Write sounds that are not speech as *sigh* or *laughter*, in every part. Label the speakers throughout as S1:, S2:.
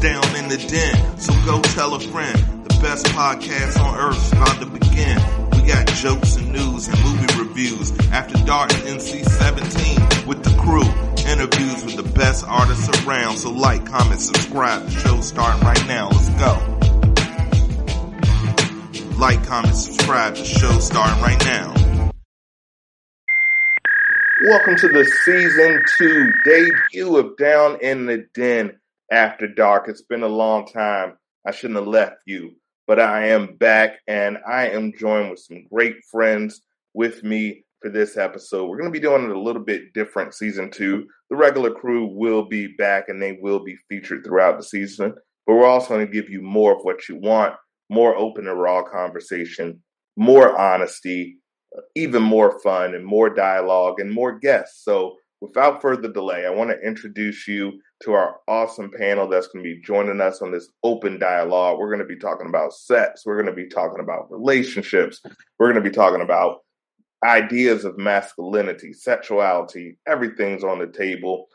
S1: Down in the den, so go tell a friend. The best podcast on earth is about to begin. We got jokes and news and movie reviews. After Dark NC-17 with the crew. Interviews with the best artists around. So like, comment, subscribe. The show's starting right now. Let's go. Like, comment, subscribe. The show's starting right now. Welcome to the season two debut of Down in the Den After Dark. It's been a long time. I shouldn't have left you, but I am back and I am joined with some great friends with me for this episode. We're going to be doing it a little bit different season two. The regular crew will be back and they will be featured throughout the season, but we're also going to give you more of what you want, more open and raw conversation, more honesty, even more fun and more dialogue and more guests. So without further delay, I want to introduce you to our awesome panel that's going to be joining us on this open dialogue. We're going to be talking about sex. We're going to be talking about relationships. We're going to be talking about ideas of masculinity, sexuality, everything's on the table.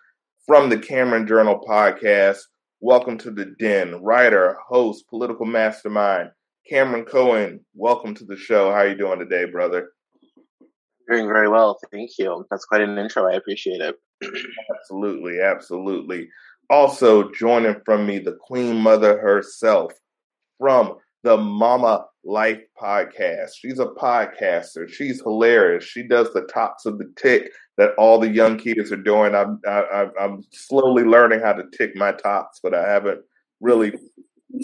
S1: From the Cameron Journal podcast, welcome to the Den. Writer, host, political mastermind, Cameron Cohen. Welcome to the show. How are you doing today, brother?
S2: Doing very well, thank you. That's quite an intro. I appreciate it. *clears throat*
S1: absolutely, absolutely. Also joining from me, the Queen Mother herself from the Mama Life podcast. She's a podcaster. She's hilarious. She does the tops of the tick that all the young kids are doing. I'm I, I'm slowly learning how to tick my tops, but I haven't really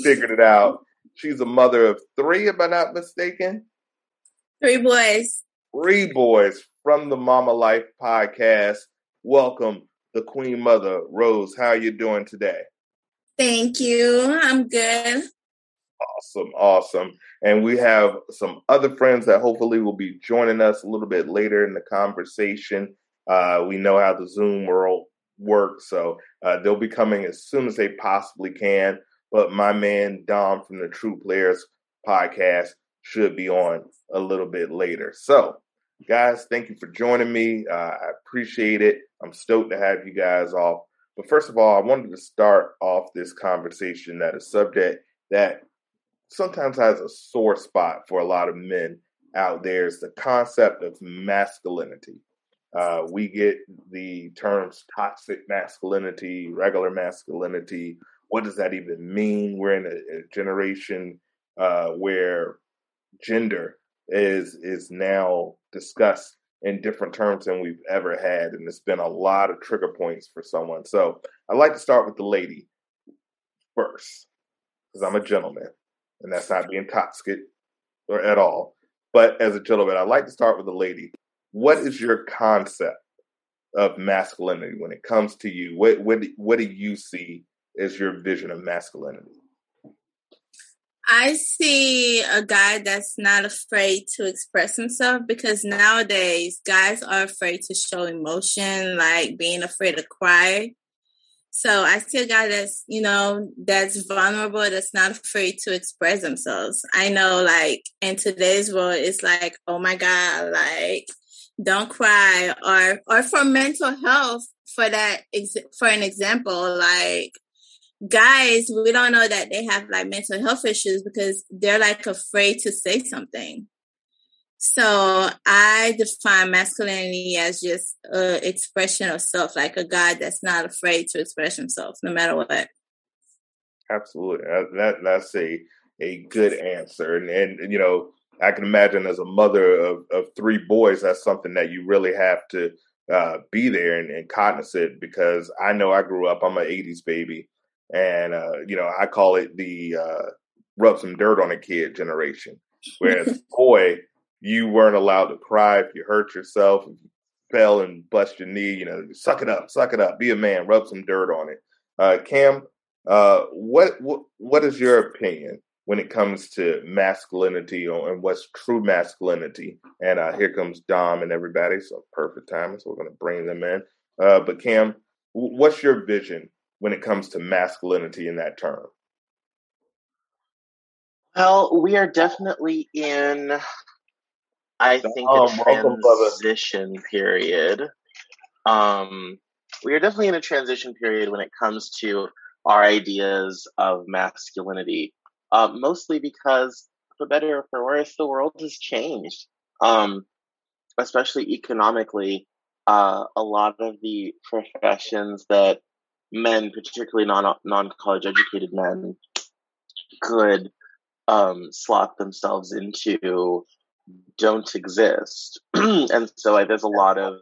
S1: figured it out. She's a mother of three, if I'm not mistaken.
S3: Three boys.
S1: Three boys from the Mama Life podcast. Welcome, the Queen Mother, Rose. How are you doing today?
S3: Thank you. I'm good.
S1: Awesome, awesome. And we have some other friends that hopefully will be joining us a little bit later in the conversation. Uh, we know how the Zoom world works, so uh, they'll be coming as soon as they possibly can. But my man Dom from the True Players podcast should be on a little bit later. So, guys, thank you for joining me. Uh, I appreciate it. I'm stoked to have you guys off. But first of all, I wanted to start off this conversation at a subject that sometimes has a sore spot for a lot of men out there is the concept of masculinity. Uh, we get the terms toxic masculinity, regular masculinity. What does that even mean? We're in a, a generation uh, where gender is is now discussed in different terms than we've ever had, and it's been a lot of trigger points for someone. So I'd like to start with the lady first, because I'm a gentleman and that's not being toxic or at all. But as a gentleman, I'd like to start with a lady. What is your concept of masculinity when it comes to you? What what what do you see as your vision of masculinity?
S3: I see a guy that's not afraid to express himself because nowadays guys are afraid to show emotion, like being afraid to cry. So I see a guy that's, you know, that's vulnerable, that's not afraid to express themselves. I know like in today's world, it's like, oh my God, like don't cry or, or for mental health, for that, for an example, like guys, we don't know that they have like mental health issues because they're like afraid to say something. So I define masculinity as just an expression of self, like a guy that's not afraid to express himself, no matter what.
S1: Absolutely, that that's a a good answer, and and you know I can imagine as a mother of of three boys, that's something that you really have to uh, be there and, and cognizant because I know I grew up. I'm an '80s baby, and uh, you know I call it the uh, rub some dirt on a kid generation. Whereas *laughs* boy, you weren't allowed to cry if you hurt yourself, if you fell and bust your knee. You know, suck it up, suck it up, be a man, rub some dirt on it. Uh, Cam, uh, what, what what is your opinion when it comes to masculinity and what's true masculinity? And uh, here comes Dom and everybody, so perfect timing. So we're going to bring them in. Uh, but Cam, what's your vision when it comes to masculinity in that term?
S2: Well, we are definitely in I think um, a transition period. Um, we are definitely in a transition period when it comes to our ideas of masculinity. Uh, mostly because, for better or for worse, the world has changed. Um, especially economically, uh, a lot of the professions that men, particularly non non college educated men, could um, slot themselves into don't exist, *clears throat* and so there's a lot of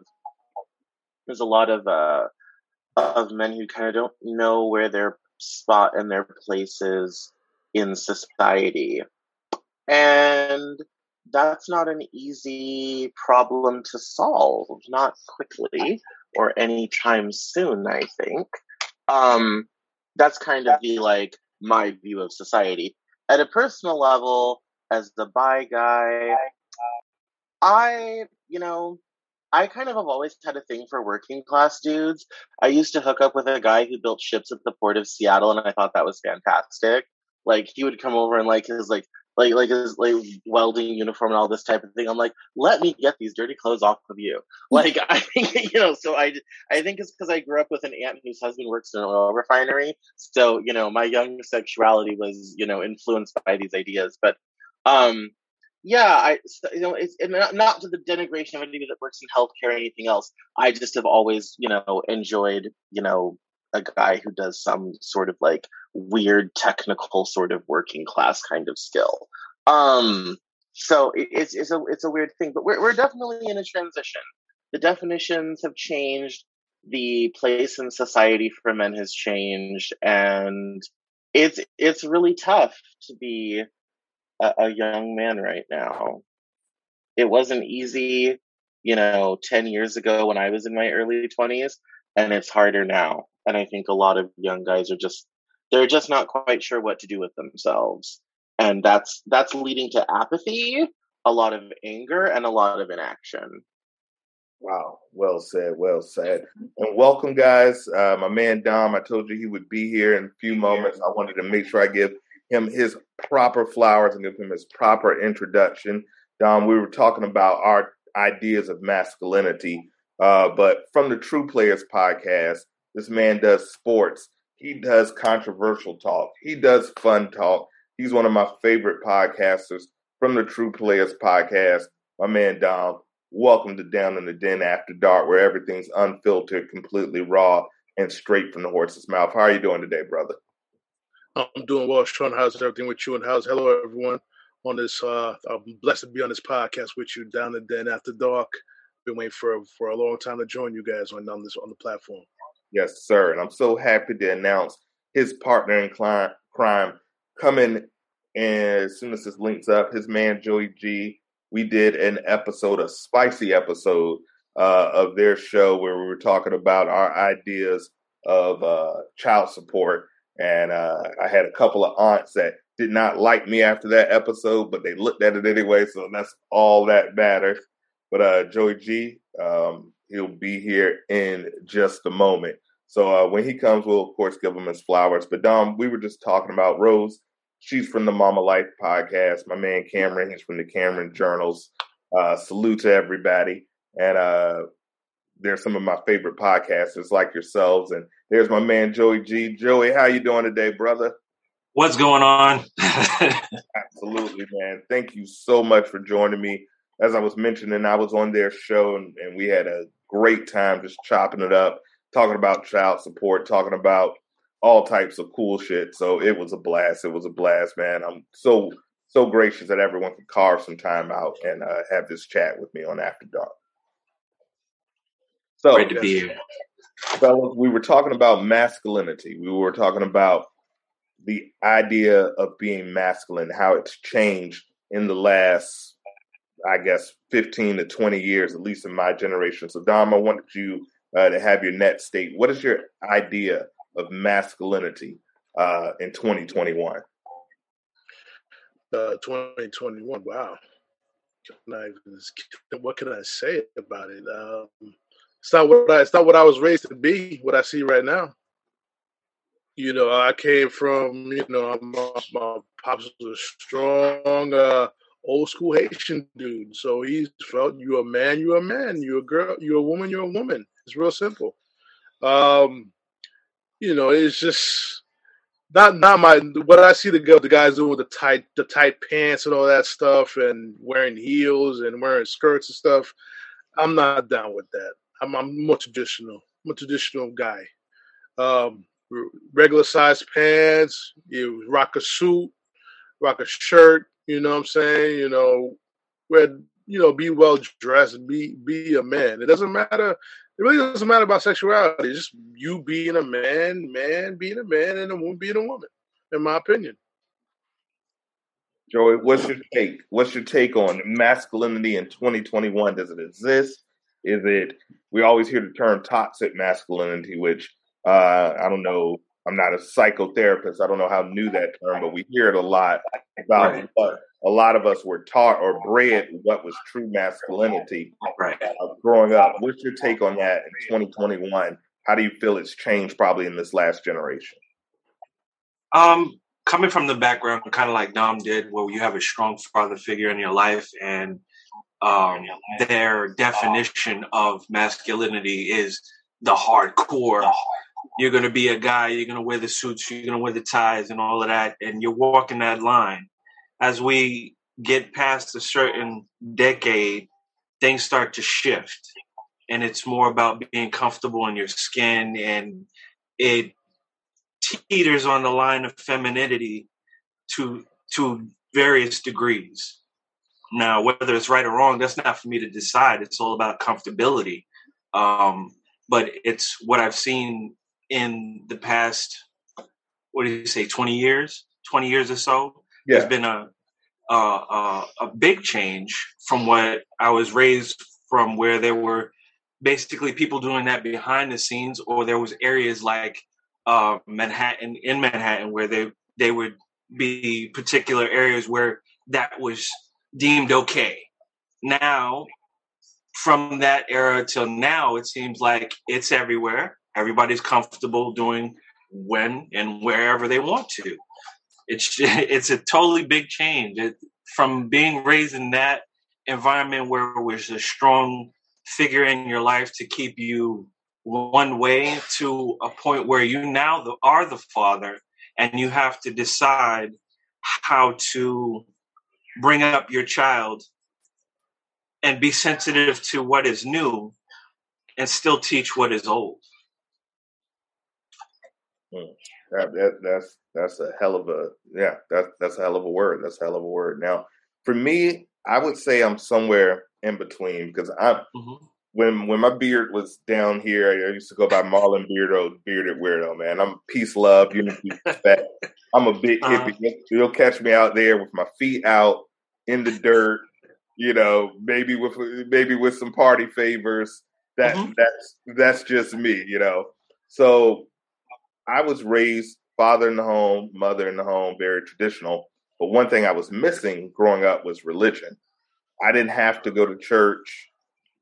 S2: there's a lot of uh, of men who kind of don't know where their spot and their places in society, and that's not an easy problem to solve, not quickly or anytime soon. I think um, that's kind of the like my view of society. At a personal level, as the bi guy, I, you know, I kind of have always had a thing for working class dudes. I used to hook up with a guy who built ships at the port of Seattle, and I thought that was fantastic. Like he would come over and like his like like like his like welding uniform and all this type of thing. I'm like, let me get these dirty clothes off of you. *laughs* Like I think *laughs* you know, so I I think it's because I grew up with an aunt whose husband works in an oil refinery. So you know, my young sexuality was you know influenced by these ideas. But um, yeah, I you know it's not, not to the denigration of anybody that works in healthcare or anything else. I just have always you know enjoyed you know a guy who does some sort of like weird technical sort of working class kind of skill. Um, so it, it's it's a it's a weird thing, but we're we're definitely in a transition. The definitions have changed. The place in society for men has changed, and it's it's really tough to be a, a young man right now. It wasn't easy, you know, ten years ago when I was in my early twenties, and it's harder now. And I think a lot of young guys are just they're just not quite sure what to do with themselves. And that's that's leading to apathy, a lot of anger, and a lot of inaction.
S1: Wow, well said, well said. And welcome, guys. Uh, my man Dom, I told you he would be here in a few moments. I wanted to make sure I give him his proper flowers and give him his proper introduction. Dom, we were talking about our ideas of masculinity, uh, but from the True Players podcast, this man does sports. He does controversial talk. He does fun talk. He's one of my favorite podcasters from the True Players podcast. My man Dom, welcome to Down in the Den After Dark, where everything's unfiltered, completely raw, and straight from the horse's mouth. How are you doing today, brother?
S4: I'm doing well, Sean. How's everything with you? And how's hello everyone on this? Uh, I'm blessed to be on this podcast with you, Down in the Den After Dark. Been waiting for for a long time to join you guys on on this on the platform.
S1: Yes, sir. And I'm so happy to announce his partner in crime coming as soon as this links up. His man Joey G. We did an episode, a spicy episode uh, of their show where we were talking about our ideas of uh, child support. And uh, I had a couple of aunts that did not like me after that episode, but they looked at it anyway. So that's all that matters. But uh, Joey G, um, he'll be here in just a moment. So uh, when he comes, we'll of course give him his flowers. But Dom, we were just talking about Rose. She's from the Mama Life podcast. My man Cameron, he's from the Cameron Journals. Uh, salute to everybody. And uh, there's some of my favorite podcasters like yourselves. And there's my man Joey G. Joey, how you doing today, brother?
S5: What's going on? *laughs*
S1: Absolutely, man. Thank you so much for joining me. As I was mentioning, I was on their show and, and we had a great time just chopping it up talking about child support, talking about all types of cool shit. So it was a blast. It was a blast, man. I'm so so gracious that everyone could carve some time out and uh, have this chat with me on After Dark.
S5: So, Great to be here.
S1: Fellas, we were talking about masculinity. We were talking about the idea of being masculine, how it's changed in the last, I guess, 15 to 20 years, at least in my generation. So, Dom, I wanted you uh, to have your net state. What is your idea of masculinity uh, in 2021?
S4: Uh, 2021. Wow. Can I, what can I say about it? Um, it's not what I, it's not what I was raised to be. What I see right now. You know, I came from. You know, my, my pops was a strong, uh, old school Haitian dude. So he felt you a man, you a man. You a girl, you a woman, you're a woman. It's real simple. Um, you know, it's just not not my what I see the the guys doing with the tight the tight pants and all that stuff and wearing heels and wearing skirts and stuff. I'm not down with that. I'm, I'm more traditional. I'm a traditional guy. Um, regular size pants. You rock a suit, rock a shirt. You know what I'm saying? You know, wear you know, be well dressed, be be a man. It doesn't matter. It really doesn't matter about sexuality. It's just you being a man, man being a man, and a woman being a woman. In my opinion.
S1: Joey, what's your take? What's your take on masculinity in 2021? Does it exist? Is it? We always hear the term toxic masculinity, which uh, I don't know. I'm not a psychotherapist. I don't know how new that term, but we hear it a lot about right. what a lot of us were taught or bred what was true masculinity
S5: right.
S1: uh, growing up. What's your take on that in 2021? How do you feel it's changed probably in this last generation?
S5: Um, coming from the background, kind of like Dom did, where you have a strong father figure in your life, and um, their definition of masculinity is the hardcore. You're going to be a guy. You're going to wear the suits. You're going to wear the ties and all of that, and you're walking that line as we get past a certain decade, things start to shift. And it's more about being comfortable in your skin and it teeters on the line of femininity to to various degrees. Now, whether it's right or wrong, that's not for me to decide. It's all about comfortability. Um, but it's what I've seen in the past, what do you say, 20 years, 20 years or so yeah. has been a, a, a a big change from what I was raised from, where there were basically people doing that behind the scenes, or there was areas like uh, Manhattan in Manhattan where they they would be particular areas where that was deemed okay. Now, from that era till now, it seems like it's everywhere. Everybody's comfortable doing when and wherever they want to it's *laughs* it's a totally big change it, from being raised in that environment where it was a strong figure in your life to keep you one way to a point where you now the, are the father and you have to decide how to bring up your child and be sensitive to what is new and still teach what is old.
S1: Hmm. That, that, that's that's a hell of a yeah. That's that's a hell of a word. That's a hell of a word. Now, for me, I would say I'm somewhere in between because I'm mm-hmm. when when my beard was down here, I used to go by Marlon Beardo, bearded weirdo. Man, I'm peace, love, unity, *laughs* respect. I'm a big uh-huh. hippie. You'll catch me out there with my feet out in the dirt. You know, maybe with maybe with some party favors. That mm-hmm. that's that's just me. You know, so I was raised father in the home, mother in the home, very traditional. But one thing I was missing growing up was religion. I didn't have to go to church.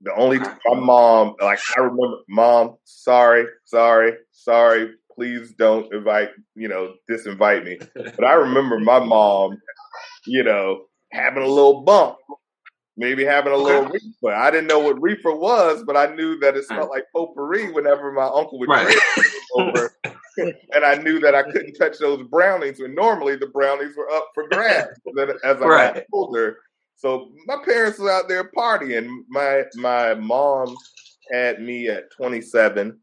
S1: The only my mom, like I remember, mom, sorry, sorry, sorry, please don't invite, you know, disinvite me. *laughs* But I remember my mom, you know, having a little bump maybe having a little reefer. I didn't know what reefer was, but I knew that it smelled like potpourri whenever my uncle would right. over. *laughs* and I knew that I couldn't touch those brownies when normally the brownies were up for grabs *laughs* as I right. got older. So my parents were out there partying. My my mom had me at 27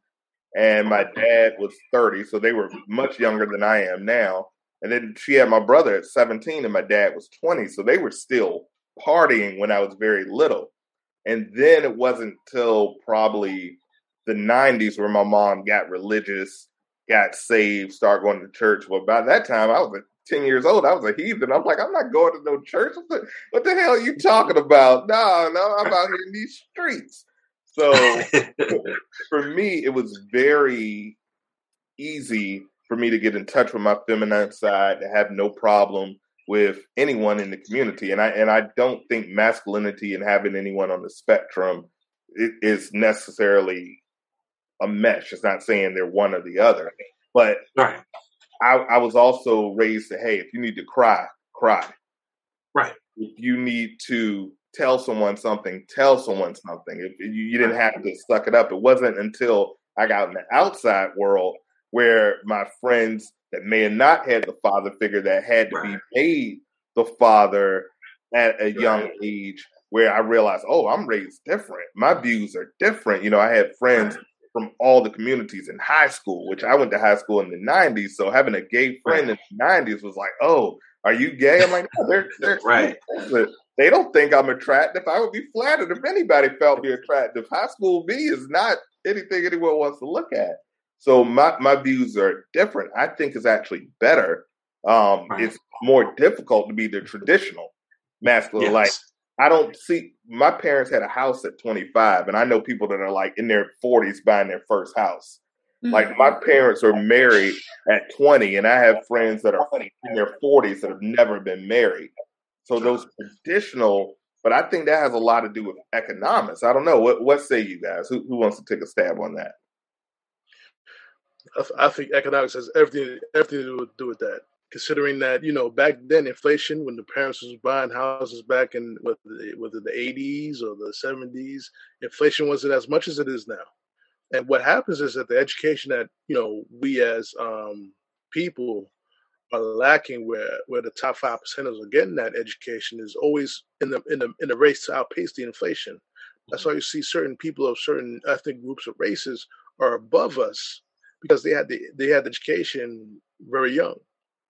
S1: and my dad was 30, so they were much younger than I am now. And then she had my brother at 17 and my dad was 20, so they were still partying when I was very little. And then it wasn't till probably the 90s where my mom got religious, got saved, started going to church. Well, by that time, I was 10 years old. I was a heathen. I'm like, I'm not going to no church. What the, what the hell are you talking about? No, no, I'm out here in these streets. So *laughs* for me, it was very easy for me to get in touch with my feminine side, to have no problem with anyone in the community. And I and I don't think masculinity and having anyone on the spectrum is necessarily a mesh. It's not saying they're one or the other. But
S5: right.
S1: I, I was also raised to hey, if you need to cry, cry.
S5: Right.
S1: If you need to tell someone something, tell someone something. If you, you didn't have to suck it up. It wasn't until I got in the outside world where my friends that may have not had the father figure that had to be made the father at a young age where I realized, oh, I'm raised different. My views are different. You know, I had friends from all the communities in high school, which I went to high school in the 90s. So having a gay friend in the 90s was like, oh, are you gay? I'm like, no, they're, they're *laughs*
S5: right.
S1: They don't think I'm attractive. I would be flattered if anybody felt me attractive. High school me is not anything anyone wants to look at. So my, my views are different. I think it's actually better. Um, right. It's more difficult to be the traditional masculine. Yes. Like I don't see my parents had a house at 25, and I know people that are like in their 40s buying their first house. Mm-hmm. Like my parents are married at 20, and I have friends that are in their 40s that have never been married. So those traditional, but I think that has a lot to do with economics. I don't know. What what say you guys? Who who wants to take a stab on that?
S4: I, think economics has everything everything to do with that considering that you know back then inflation when the parents was buying houses back in whether the, the 80s or the 70s inflation wasn't as much as it is now. And what happens is that the education that you know we as um, people are lacking where where the top five percenters are getting that education is always in the in the in the race to outpace the inflation. That's why you see certain people of certain ethnic groups or races are above us because they had the they had the education very young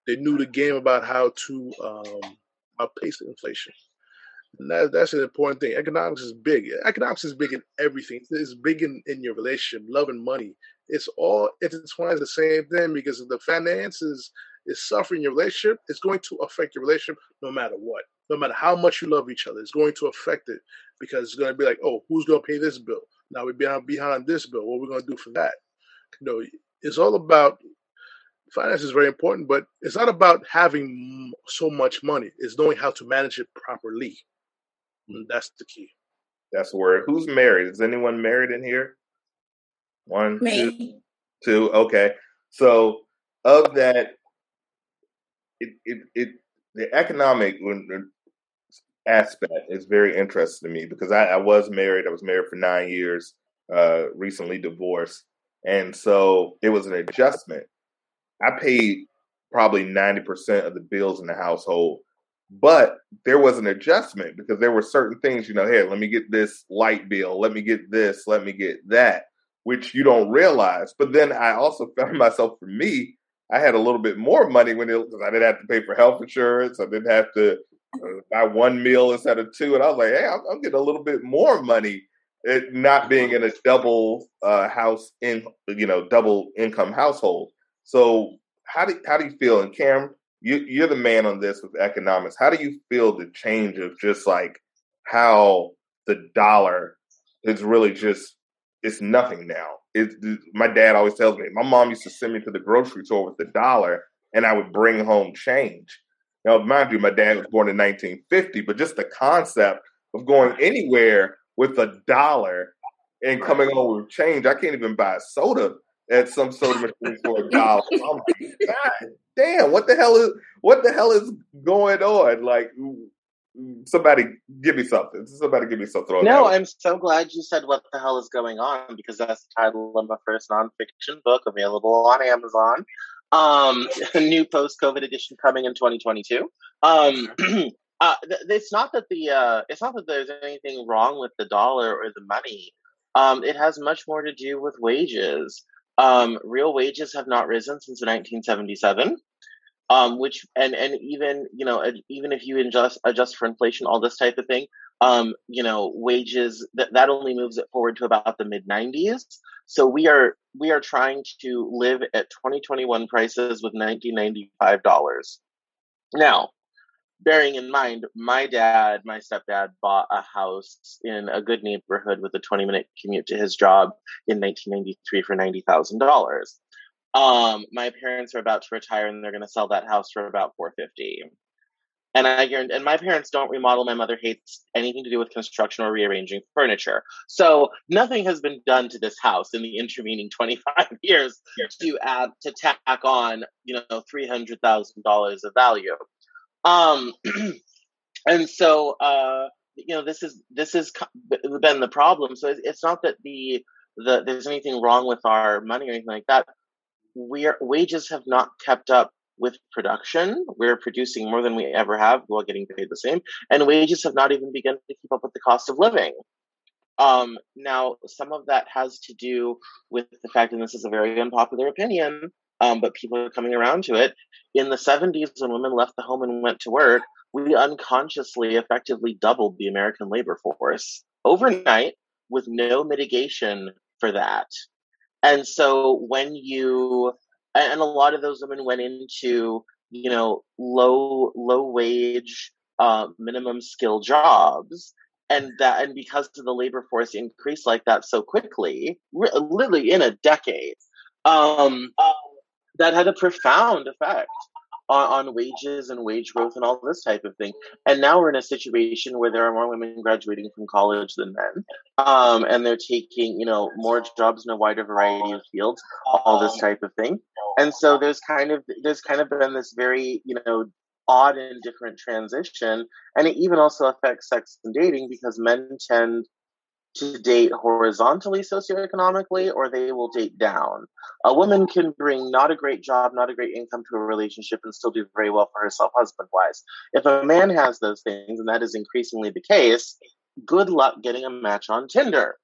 S4: they knew the game about how to um, outpace inflation. And that, that's an important thing. Economics is big. Economics is big in everything. It's big in, in your relationship, love and money. It's all intertwined the same thing because if the finances is suffering your relationship, it's going to affect your relationship no matter what. No matter how much you love each other, it's going to affect it because it's going to be like, oh, who's going to pay this bill? Now we're behind, behind this bill. What are we going to do for that? You know, it's all about finance is very important, but it's not about having so much money. It's knowing how to manage it properly. And that's the key.
S1: That's the word. Who's married? Is anyone married in here? One, Me. two, two. Okay. So of that, it it, it the economic aspect is very interesting to me because I, I was married. I was married for nine years. Uh, recently divorced, and so it was an adjustment I paid probably 90% of the bills in the household. But there was an adjustment because there were certain things, you know, here, let me get this light bill, let me get this, let me get that, which you don't realize. But then I also *laughs* found myself, for me, I had a little bit more money when it, I didn't have to pay for health insurance. I didn't have to uh, buy one meal instead of two. And I was like, hey, I'm, I'm getting a little bit more money not being in a double uh, house in you know double income household. So how do how do you feel? And Cam, you you're the man on this with economics. How do you feel the change of just like how the dollar is really just it's nothing now. It, my dad always tells me. My mom used to send me to the grocery store with the dollar, and I would bring home change. Now, mind you, my dad was born in 1950, but just the concept of going anywhere with a dollar and coming home with change, I can't even buy a soda at some soda machine for a dollar. *laughs* I'm like, God damn, what the hell is what the hell is going on? Like somebody give me something. Somebody give me something.
S2: no, I'm so glad you said what the hell is going on because that's the title of my first nonfiction book available on Amazon. Um, *laughs* a new post-COVID edition coming in 2022. Um, *clears throat* uh, it's not that the uh, it's not that there's anything wrong with the dollar or the money. Um, it has much more to do with wages. Um, real wages have not risen since 1977. Um, which and and even you know even if you adjust adjust for inflation, all this type of thing, um, you know wages that that only moves it forward to about the mid 90s. So we are we are trying to live at 2021 prices with 1995 dollars. Now, bearing in mind, my dad, my stepdad bought a house in a good neighborhood with a 20 minute commute to his job in 1993 for $90,000. Um, my parents are about to retire and they're going to sell that house for about 450. And I guarantee, and my parents don't remodel. My mother hates anything to do with construction or rearranging furniture. So nothing has been done to this house in the intervening 25 *laughs* years to add, to tack on, you know, $300,000 of value. Um, *clears throat* and so, uh, you know, this is this has been the problem. So it's not that the the there's anything wrong with our money or anything like that. we're wages have not kept up with production. We're producing more than we ever have while getting paid the same, and wages have not even begun to keep up with the cost of living. Um, now, some of that has to do with the fact, and this is a very unpopular opinion, um, but people are coming around to it. In the 70s, when women left the home and went to work, we unconsciously effectively doubled the American labor force overnight with no mitigation for that. And so when you, and a lot of those women went into, you know, low, low wage, uh, minimum skill jobs and that and because of the labor force increased like that so quickly literally in a decade um, that had a profound effect on, on, wages and wage growth and all this type of thing. And now we're in a situation where there are more women graduating from college than men. Um, and they're taking you know more jobs in a wider variety of fields all this type of thing. And so there's kind of there's kind of been this very you know odd and different transition. And it even also affects sex and dating because men tend to date horizontally socioeconomically or they will date down. A woman can bring not a great job, not a great income to a relationship and still do very well for herself husband wise. If a man has those things, and that is increasingly the case, good luck getting a match on Tinder.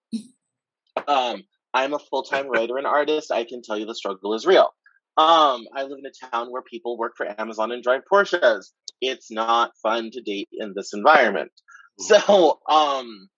S2: Um, I'm a full time writer and artist. I can tell you the struggle is real. Um, I live in a town where people work for Amazon and drive Porsches. It's not fun to date in this environment. So, um,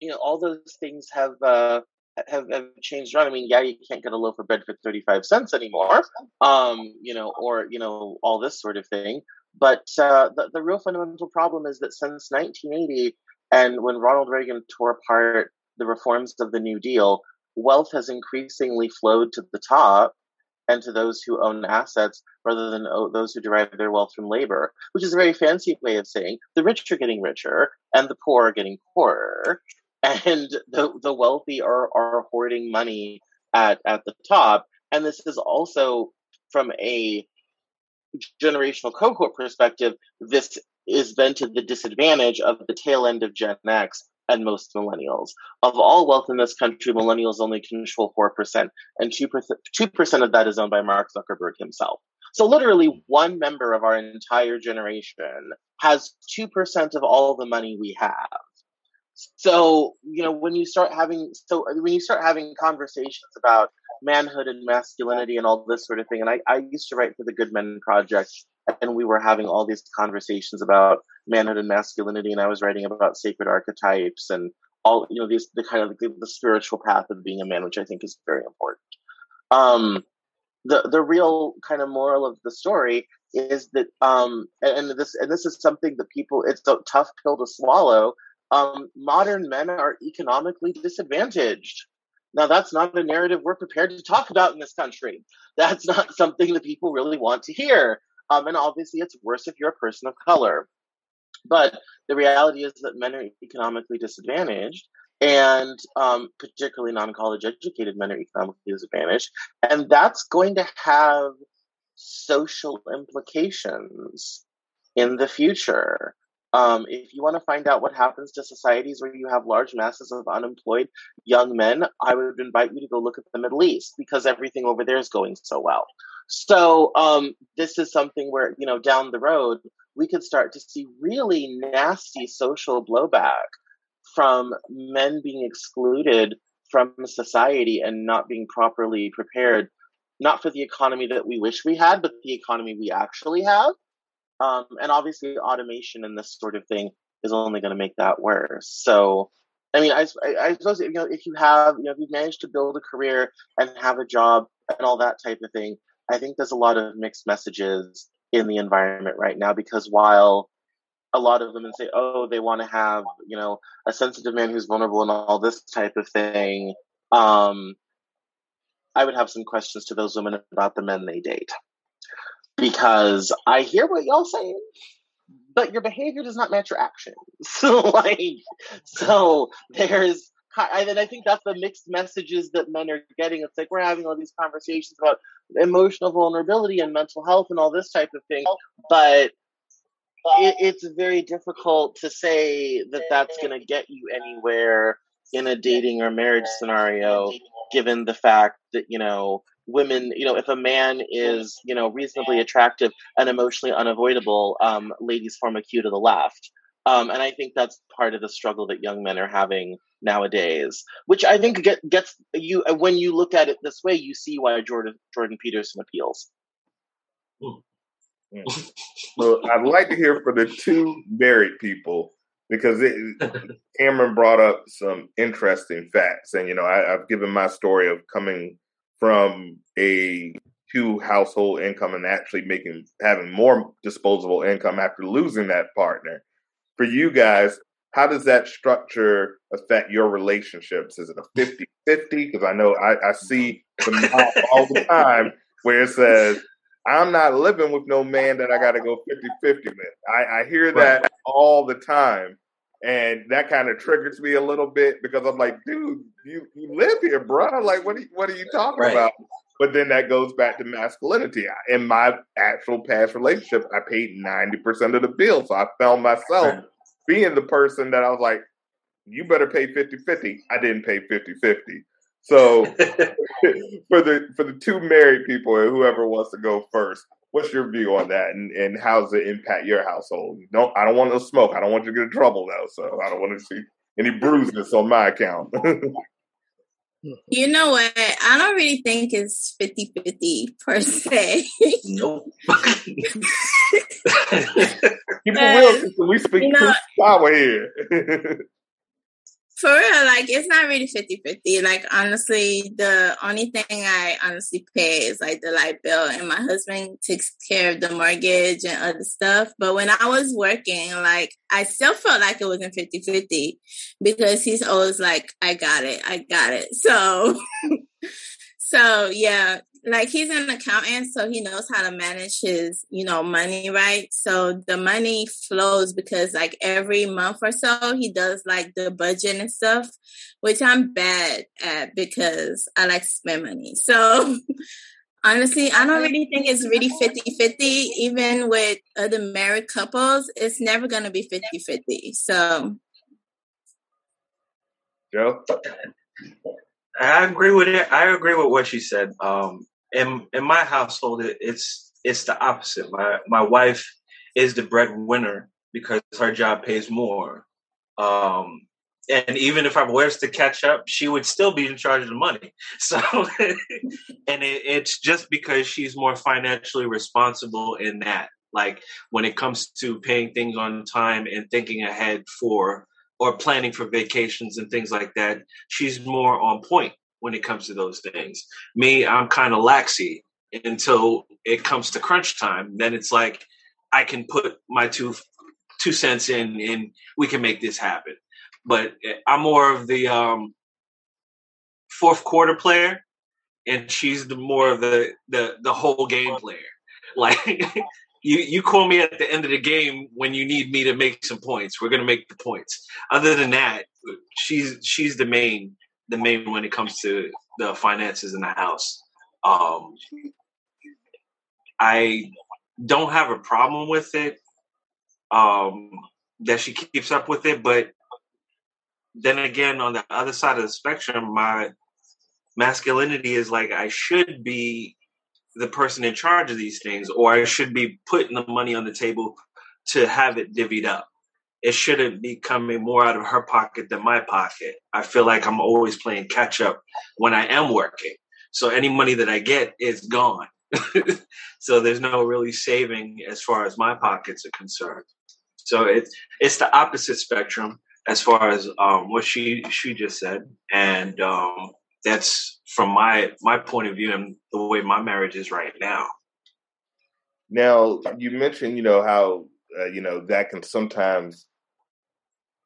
S2: you know, all those things have, uh, have, have changed around. I mean, yeah, you can't get a loaf of bread for 35 cents anymore. Um, you know, or, you know, all this sort of thing. But, uh, the, the real fundamental problem is that since 1980 and when Ronald Reagan tore apart the reforms of the New Deal, wealth has increasingly flowed to the top and to those who own assets rather than those who derive their wealth from labor, which is a very fancy way of saying the rich are getting richer and the poor are getting poorer. And the, the wealthy are, are hoarding money at, at the top. And this is also from a generational cohort perspective, this is then to the disadvantage of the tail end of Gen X and most millennials. Of all wealth in this country, millennials only control 4%, and 2%, 2% of that is owned by Mark Zuckerberg himself. So literally one member of our entire generation has 2% of all the money we have. So, you know, when you start having so when you start having conversations about manhood and masculinity and all this sort of thing, and I, I used to write for the Good Men Project and we were having all these conversations about manhood and masculinity and i was writing about sacred archetypes and all you know these the kind of the, the spiritual path of being a man which i think is very important. Um the the real kind of moral of the story is that um and, and this and this is something that people it's a tough pill to swallow um modern men are economically disadvantaged now that's not a narrative we're prepared to talk about in this country *laughs* that's not something that people really want to hear um, and obviously, it's worse if you're a person of color. But the reality is that men are economically disadvantaged, and um, particularly non college educated men are economically disadvantaged. And that's going to have social implications in the future. Um, if you want to find out what happens to societies where you have large masses of unemployed young men, I would invite you to go look at the Middle East because everything over there is going so well. So um, this is something where you know down the road we could start to see really nasty social blowback from men being excluded from society and not being properly prepared, not for the economy that we wish we had, but the economy we actually have. Um, and obviously, automation and this sort of thing is only going to make that worse. So, I mean, I, I, suppose you know if you have you know if you've managed to build a career and have a job and all that type of thing, I think there's a lot of mixed messages in the environment right now because while a lot of women say, oh, they want to have, you know, a sensitive man who's vulnerable and all this type of thing, um, I would have some questions to those women about the men they date. Because I hear what y'all saying, but your behavior does not match your actions. so, *laughs* like, so there's and I think that's the mixed messages that men are getting. It's like we're having all these conversations about emotional vulnerability and mental health and all this type of thing, but it, it's very difficult to say that that's going to get you anywhere in a dating or marriage scenario, given the fact that you know women, you know, if a man is, you know, reasonably attractive and emotionally unavoidable, um, ladies form a queue to the left. Um, and I think that's part of the struggle that young men are having nowadays, which I think get, gets you, when you look at it this way, you see why Jordan, Jordan Peterson appeals.
S1: So *laughs* I'd like to hear from the two married people because it, *laughs* Cameron brought up some interesting facts, and you know I, I've given my story of coming from a two household income and actually making having more disposable income after losing that partner. For you guys, how does that structure affect your relationships? Is it a 50 50? Because I know I, I see *laughs* all the time where it says, I'm not living with no man that I got to go 50 50 with. I, I hear that right. all the time. And that kind of triggers me a little bit because I'm like, dude, you, you live here, bro. Like, what are you, what are you talking right. about? But then that goes back to masculinity. In my actual past relationship, I paid 90% of the bill. So I found myself right. being the person that I was like, you better pay 50 50. I didn't pay 50 50. So *laughs* *laughs* for the for the two married people and whoever wants to go first, what's your view on that and, and how does it impact your household? Don't I don't want to smoke. I don't want you to get in trouble though, so I don't want to see any bruises on my account. *laughs*
S3: you know what? I don't really think it's 50-50 per se.
S5: Nope.
S1: Keep it real. We speak you know, power here *laughs*
S3: for real, like it's not really 50 50. Like, honestly, the only thing I honestly pay is like the light bill, and my husband takes care of the mortgage and other stuff. But when I was working, like, I still felt like it wasn't 50 50 because he's always like, I got it, I got it. So, *laughs* so yeah, like he's an accountant, so he knows how to manage his, you know, money right. So the money flows because like every month or so he does like the budget and stuff, which I'm bad at because I like to spend money. So *laughs* honestly, I don't really think it's really 50-50. Even with other married couples, it's never gonna be 50-50. So
S1: Joe?
S5: I agree with it. I agree with what she said. Um, in in my household, it's it's the opposite. My my wife is the breadwinner because her job pays more. Um, and even if I was to catch up, she would still be in charge of the money. *laughs* So, and it, it's just because she's more financially responsible in that. Like when it comes to paying things on time and thinking ahead for or planning for vacations and things like that, she's more on point when it comes to those things. Me, I'm kind of laxy until it comes to crunch time. Then it's like I can put my two two cents in, and we can make this happen. But eh, I'm more of the um, fourth quarter player, and she's the more of the the the whole game player. *laughs* Like you you call me at the end of the game when you need me to make some points. We're gonna make the points. Other than that, she's she's the main the main when it comes to the finances in the house. Um, I don't have a problem with it. Um, that she keeps up with it, but then again, on the other side of the spectrum, my masculinity is like I should be the person in charge of these things, or I should be putting the money on the table to have it divvied up it shouldn't be coming more out of her pocket than my pocket. I feel like I'm always playing catch up when I am working. So any money that I get is gone. *laughs* so there's no really saving as far as my pockets are concerned. So it's it's the opposite spectrum as far as um, what she she just said, and um, that's from my my point of view and the way my marriage is right now.
S1: Now you mentioned, you know how uh, you know that can sometimes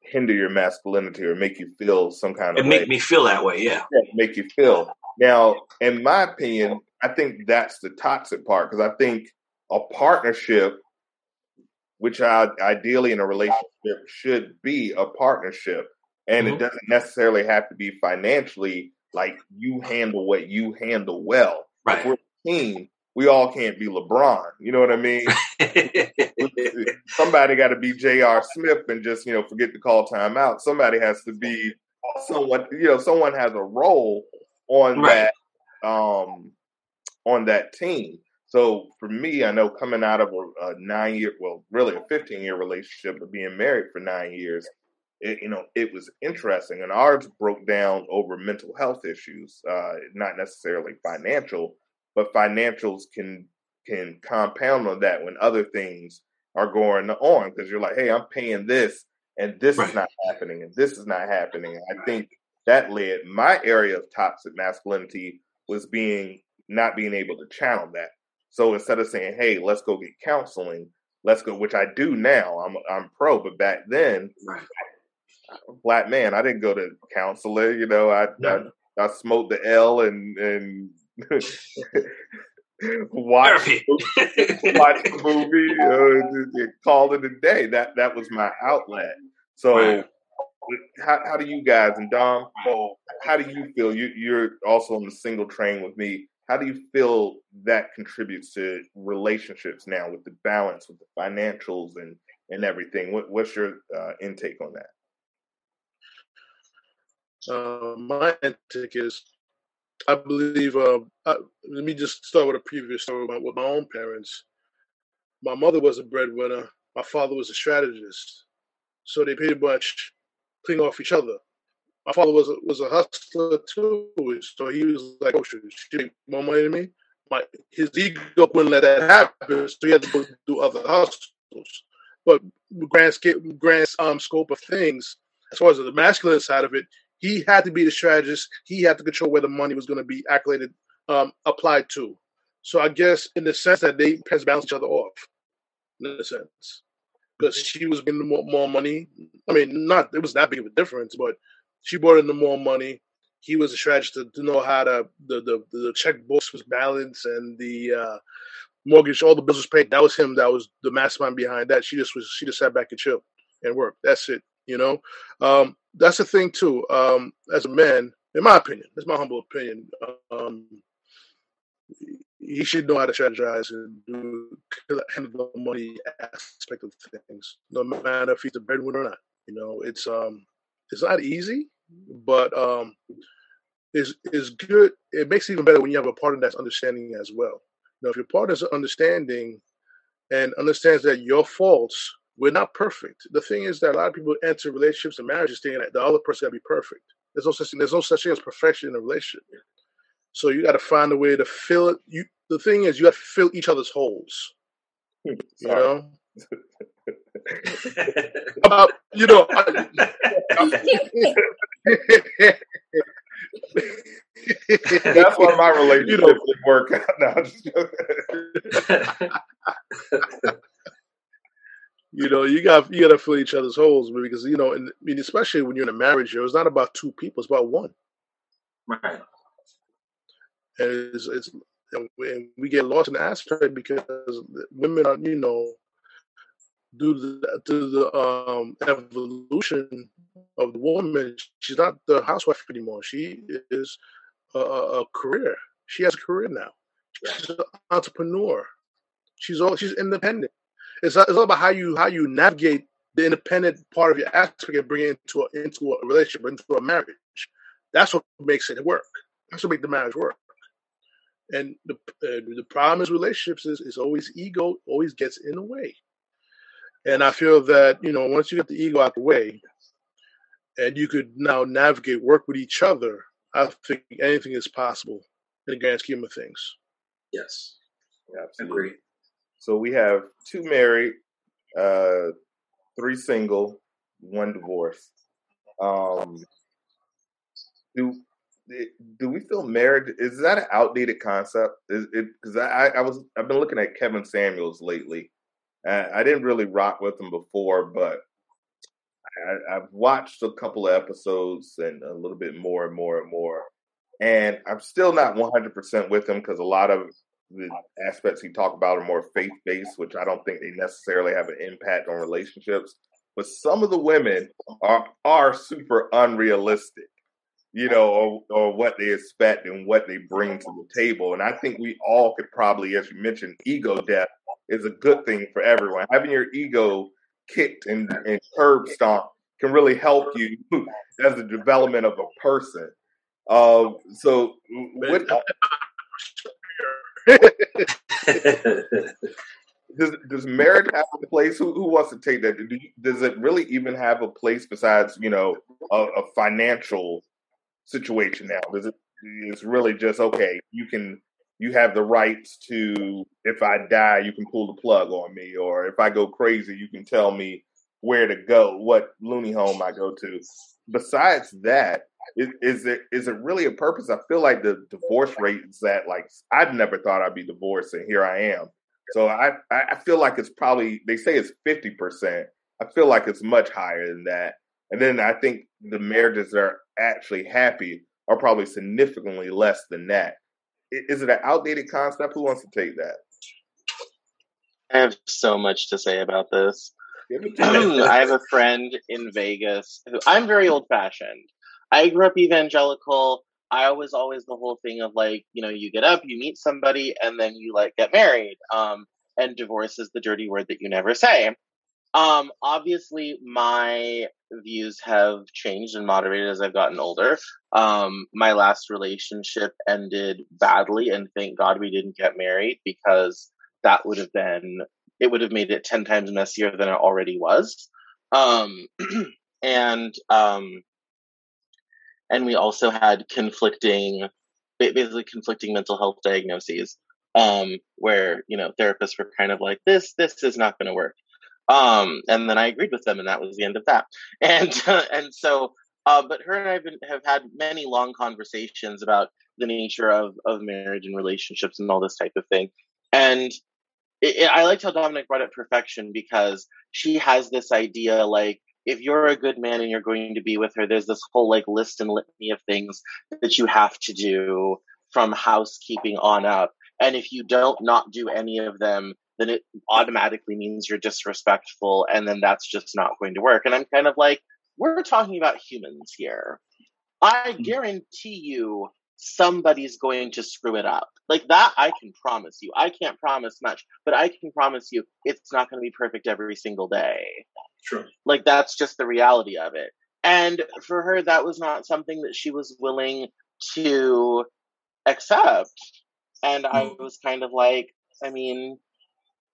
S1: hinder your masculinity or make you feel some kind of
S5: it make me feel that way yeah.
S1: yeah make you feel now in my opinion i think that's the toxic part because i think a partnership which I, ideally in a relationship should be a partnership and mm-hmm. it doesn't necessarily have to be financially like you handle what you handle well
S5: right if
S1: we're a team we all can't be LeBron. You know what I mean? *laughs* Somebody got to be J.R. Smith and just you know forget to call timeout. Somebody has to be someone. You know, someone has a role on right. that. Um, on that team. So for me, I know coming out of a, a nine year, well, really a 15 year relationship, but being married for nine years, it, you know, it was interesting. And ours broke down over mental health issues, uh, not necessarily financial, but financials can can compound on that when other things are going on because you're like, hey, I'm paying this and this right. is not happening and this is not happening. I think that led my area of toxic masculinity was being not being able to channel that. So instead of saying, "Hey, let's go get counseling," let's go, which I do now. I'm I'm pro, but back then, right. Black man, I didn't go to counselor. You know, I no. I, I smoked the L and and *laughs* watch watch *laughs* the movie, uh, call it a day. That that was my outlet. So. Right. How, how do you guys and Dom? How do you feel? You, you're also on the single train with me how do you feel that contributes to relationships now with the balance with the financials and and everything what, what's your uh, intake on that
S4: uh, my intake is i believe uh, I, let me just start with a previous story about with my own parents. My mother was a breadwinner. My father was a strategist. So they pretty much clean off each other. My father was a, was a hustler too, so he was like, "Oh, she make more money than me?" My his ego wouldn't let that happen, so he had to do other hustles. But grand grand um, scope of things, as far as the masculine side of it, he had to be the strategist. He had to control where the money was going to be accoladed, um, applied to. So I guess in the sense that they has balanced each other off, in a sense, because she was getting more, more money. I mean, not it was that big of a difference, but she brought in the more money. He was a strategist to, to know how to the the the checkbooks was balanced and the uh, mortgage, all the bills was paid. That was him. That was the mastermind behind that. She just was she just sat back and chill and worked. That's it. You know, um, that's the thing too. Um, as a man, in my opinion, that's my humble opinion. Um, he should know how to strategize and do handle the money aspect of things, no matter if he's a breadwinner or not. You know, it's um, it's not easy but um, is is good. It makes it even better when you have a partner that's understanding as well. You know, if your partner's understanding and understands that your faults, we're not perfect. The thing is that a lot of people enter relationships and marriages thinking that the other person got to be perfect. There's no such thing. There's no such thing as perfection in a relationship. So you got to find a way to fill it. You the thing is you have to fill each other's holes. *laughs* you know. *laughs* About you know. I,
S1: That's why my relationship *laughs* you know, didn't work out. No,
S4: you know, you got you got to fill each other's holes because you know, and I mean, especially when you're in a marriage, it's not about two people; it's about one.
S5: Right.
S4: And it's, it's and we get lost in the aspect because women are, you know, due to the, to the um, evolution of the woman, she's not the housewife anymore. She is a, a career. She has a career now. She's an entrepreneur. She's all she's independent. It's, it's all about how you how you navigate the independent part of your aspect and bring it into a, into a relationship, into a marriage. That's what makes it work. That's what makes the marriage work. And the uh, the problem is relationships is, is always ego always gets in the way. And I feel that, you know, once you get the ego out the way and you could now navigate, work with each other, I think anything is possible in the grand scheme of things.
S5: Yes.
S1: Absolutely. Agree. So we have two married, uh, three single, one divorced. Um, do do we feel married? Is that an outdated concept? Is it because I, I was I've been looking at Kevin Samuels lately, I didn't really rock with him before, but I, I, have watched a couple of episodes and a little bit more and more and more. And I'm still not 100% with him because a lot of the aspects he talked about are more faith based, which I don't think they necessarily have an impact on relationships. But some of the women are are super unrealistic, you know, or, or what they expect and what they bring to the table. And I think we all could probably, as you mentioned, ego death is a good thing for everyone. Having your ego kicked and, and curb stomped can really help you *laughs* as the development of a person. Uh, so, what, *laughs* does does marriage have a place? Who who wants to take that? Do you, does it really even have a place besides you know a, a financial situation now? Does it? It's really just okay. You can you have the rights to if I die, you can pull the plug on me, or if I go crazy, you can tell me where to go, what loony home I go to. Besides that, is, is it is it really a purpose? I feel like the divorce rate is that like I'd never thought I'd be divorced, and here I am. So I I feel like it's probably they say it's fifty percent. I feel like it's much higher than that. And then I think the marriages that are actually happy are probably significantly less than that. Is it an outdated concept? Who wants to take that?
S2: I have so much to say about this. *clears throat* I have a friend in Vegas who I'm very old fashioned. I grew up evangelical. I was always the whole thing of like, you know, you get up, you meet somebody, and then you like get married. Um, and divorce is the dirty word that you never say. Um, obviously, my views have changed and moderated as I've gotten older. Um, my last relationship ended badly, and thank God we didn't get married because that would have been it would have made it ten times messier than it already was. Um, *clears throat* and um, and we also had conflicting, basically conflicting mental health diagnoses, um, where you know therapists were kind of like, "This, this is not going to work," um, and then I agreed with them, and that was the end of that. *laughs* And uh, and so, uh, but her and I have, been, have had many long conversations about the nature of of marriage and relationships and all this type of thing, and. It, it, I liked how Dominic brought up perfection because she has this idea like if you're a good man and you're going to be with her, there's this whole like list and litany of things that you have to do from housekeeping on up. And if you don't not do any of them, then it automatically means you're disrespectful. And then that's just not going to work. And I'm kind of like, we're talking about humans here. I mm-hmm. guarantee you somebody's going to screw it up. Like that, I can promise you. I can't promise much, but I can promise you it's not going to be perfect every single day.
S5: Sure.
S2: Like that's just the reality of it. And for her, that was not something that she was willing to accept. And I mm. was kind of like, I mean,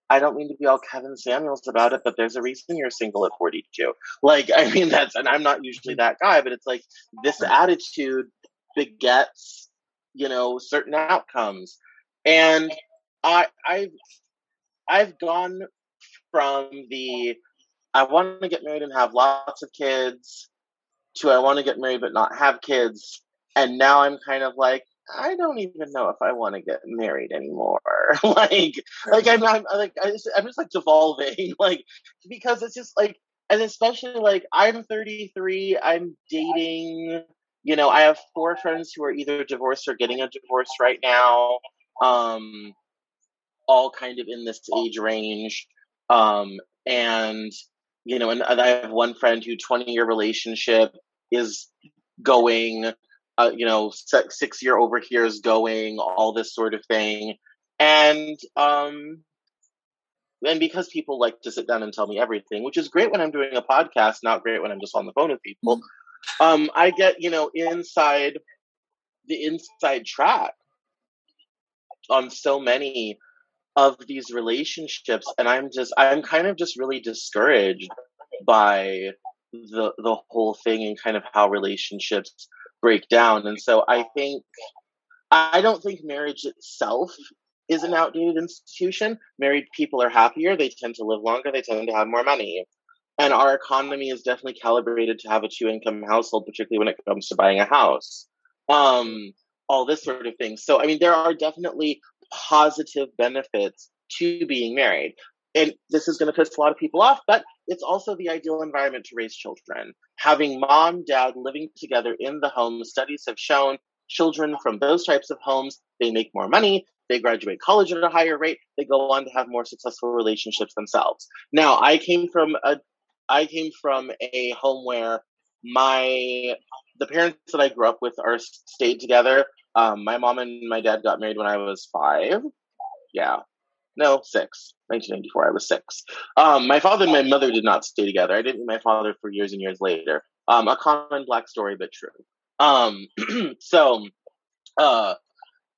S2: I don't mean to be all Kevin Samuels about it, but there's a reason you're single at 42. Like, *laughs* I mean, that's, and I'm not usually that guy, but it's like this attitude begets, you know, certain outcomes. And I, I've, I've gone from the I want to get married and have lots of kids to I want to get married but not have kids. And now I'm kind of like, I don't even know if I want to get married anymore. *laughs* like, like I'm, I'm like, I just, I'm just like devolving, *laughs* like, because it's just like, and especially like, I'm 33, I'm dating, you know, I have four friends who are either divorced or getting a divorce right now. Um, all kind of in this age range. Um, and you know, and, I have one friend who 20 year relationship is going, uh, you know, six, six year over here is going, all this sort of thing. And, um, and because people like to sit down and tell me everything, which is great when I'm doing a podcast, not great when I'm just on the phone with people. Um, I get, you know, inside the inside track on so many of these relationships and i'm just i'm kind of just really discouraged by the the whole thing and kind of how relationships break down and so i think i don't think marriage itself is an outdated institution. Married people are happier they tend to live longer they tend to have more money and our economy is definitely calibrated to have a two income household particularly when it comes to buying a house um all this sort of thing so i mean there are definitely positive benefits to being married. And this is going to piss a lot of people off, but it's also the ideal environment to raise children. Having mom, dad living together in the home, studies have shown children from those types of homes, they make more money, they graduate college at a higher rate, they go on to have more successful relationships themselves. Now, I came from a I came from a home where my the parents that I grew up with are stayed together. Um, my mom and my dad got married when I was five. Yeah, no, six. 1994. I was six. Um, my father and my mother did not stay together. I didn't meet my father for years and years later. Um, a common black story, but true. Um, *clears throat* so, uh,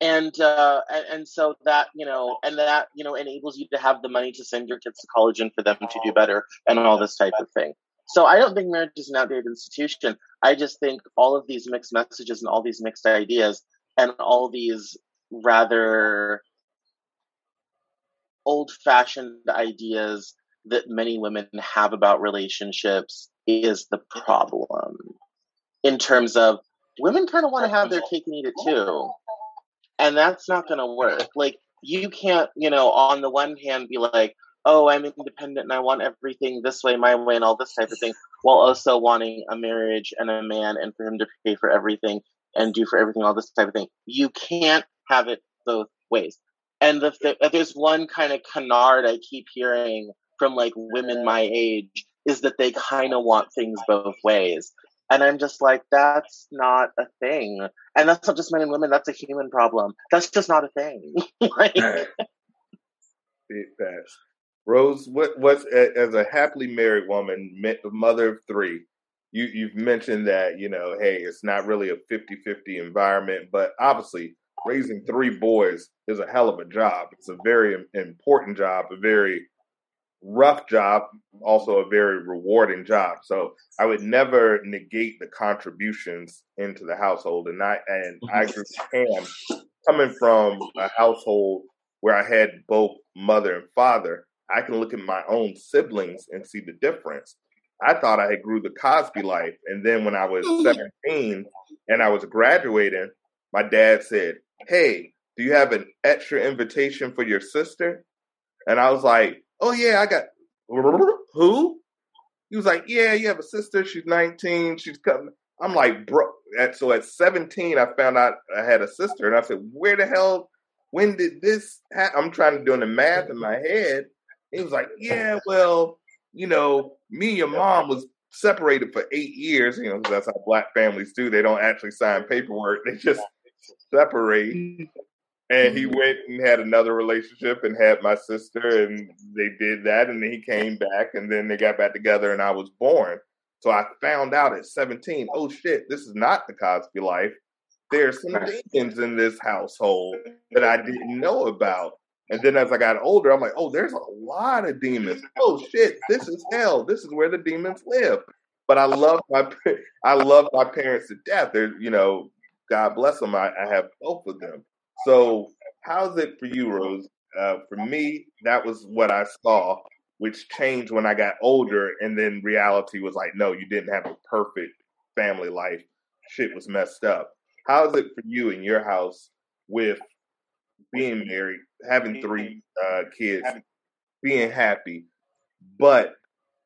S2: and uh, and, so that you know, and that you know enables you to have the money to send your kids to college and for them to do better and all this type of thing. So I don't think marriage is an outdated institution. I just think all of these mixed messages and all these mixed ideas and all these rather old fashioned ideas that many women have about relationships is the problem. In terms of women kind of want to have their cake and eat it too. And that's not going to work. Like, you can't, you know, on the one hand be like, oh, I'm independent and I want everything this way, my way, and all this type of thing, while also wanting a marriage and a man and for him to pay for everything and do for everything, all this type of thing. You can't have it both ways. And the, the, there's one kind of canard I keep hearing from like women my age is that they kind of want things both ways. And I'm just like, that's not a thing. And that's not just men and women, that's a human problem. That's just not a thing. *laughs* like.
S1: Rose, what what's as a happily married woman, mother of three, you you've mentioned that, you know, hey, it's not really a 50-50 environment, but obviously raising three boys is a hell of a job. It's a very important job, a very rough job, also a very rewarding job. So I would never negate the contributions into the household. And I and I mm-hmm. agree with coming from a household where I had both mother and father, I can look at my own siblings and see the difference. I thought I had grew the Cosby life, and then when I was mm-hmm. 17 and I was graduating, my dad said, hey, do you have an extra invitation for your sister? And I was like, oh yeah, I got *laughs* who? He was like, yeah, you have a sister. She's 19. She's coming. I'm like, bro. At, so at 17, I found out I had a sister, and I said, where the hell? When did this? happen? I'm trying to do the math in my head. He was like, yeah, well, you know, me and your mom was separated for eight years. You know, that's how black families do. They don't actually sign paperwork. They just separate. Mm. And he went and had another relationship and had my sister, and they did that. And then he came back, and then they got back together, and I was born. So I found out at 17, oh shit, this is not the Cosby life. There's some demons in this household that I didn't know about. And then as I got older, I'm like, oh, there's a lot of demons. Oh shit, this is hell. This is where the demons live. But I love my *laughs* I love my parents to death. They're you know God bless them, I, I have both of them. So, how's it for you, Rose? Uh, for me, that was what I saw, which changed when I got older, and then reality was like, no, you didn't have a perfect family life. Shit was messed up. How's it for you in your house with being married, having three uh, kids, being happy, but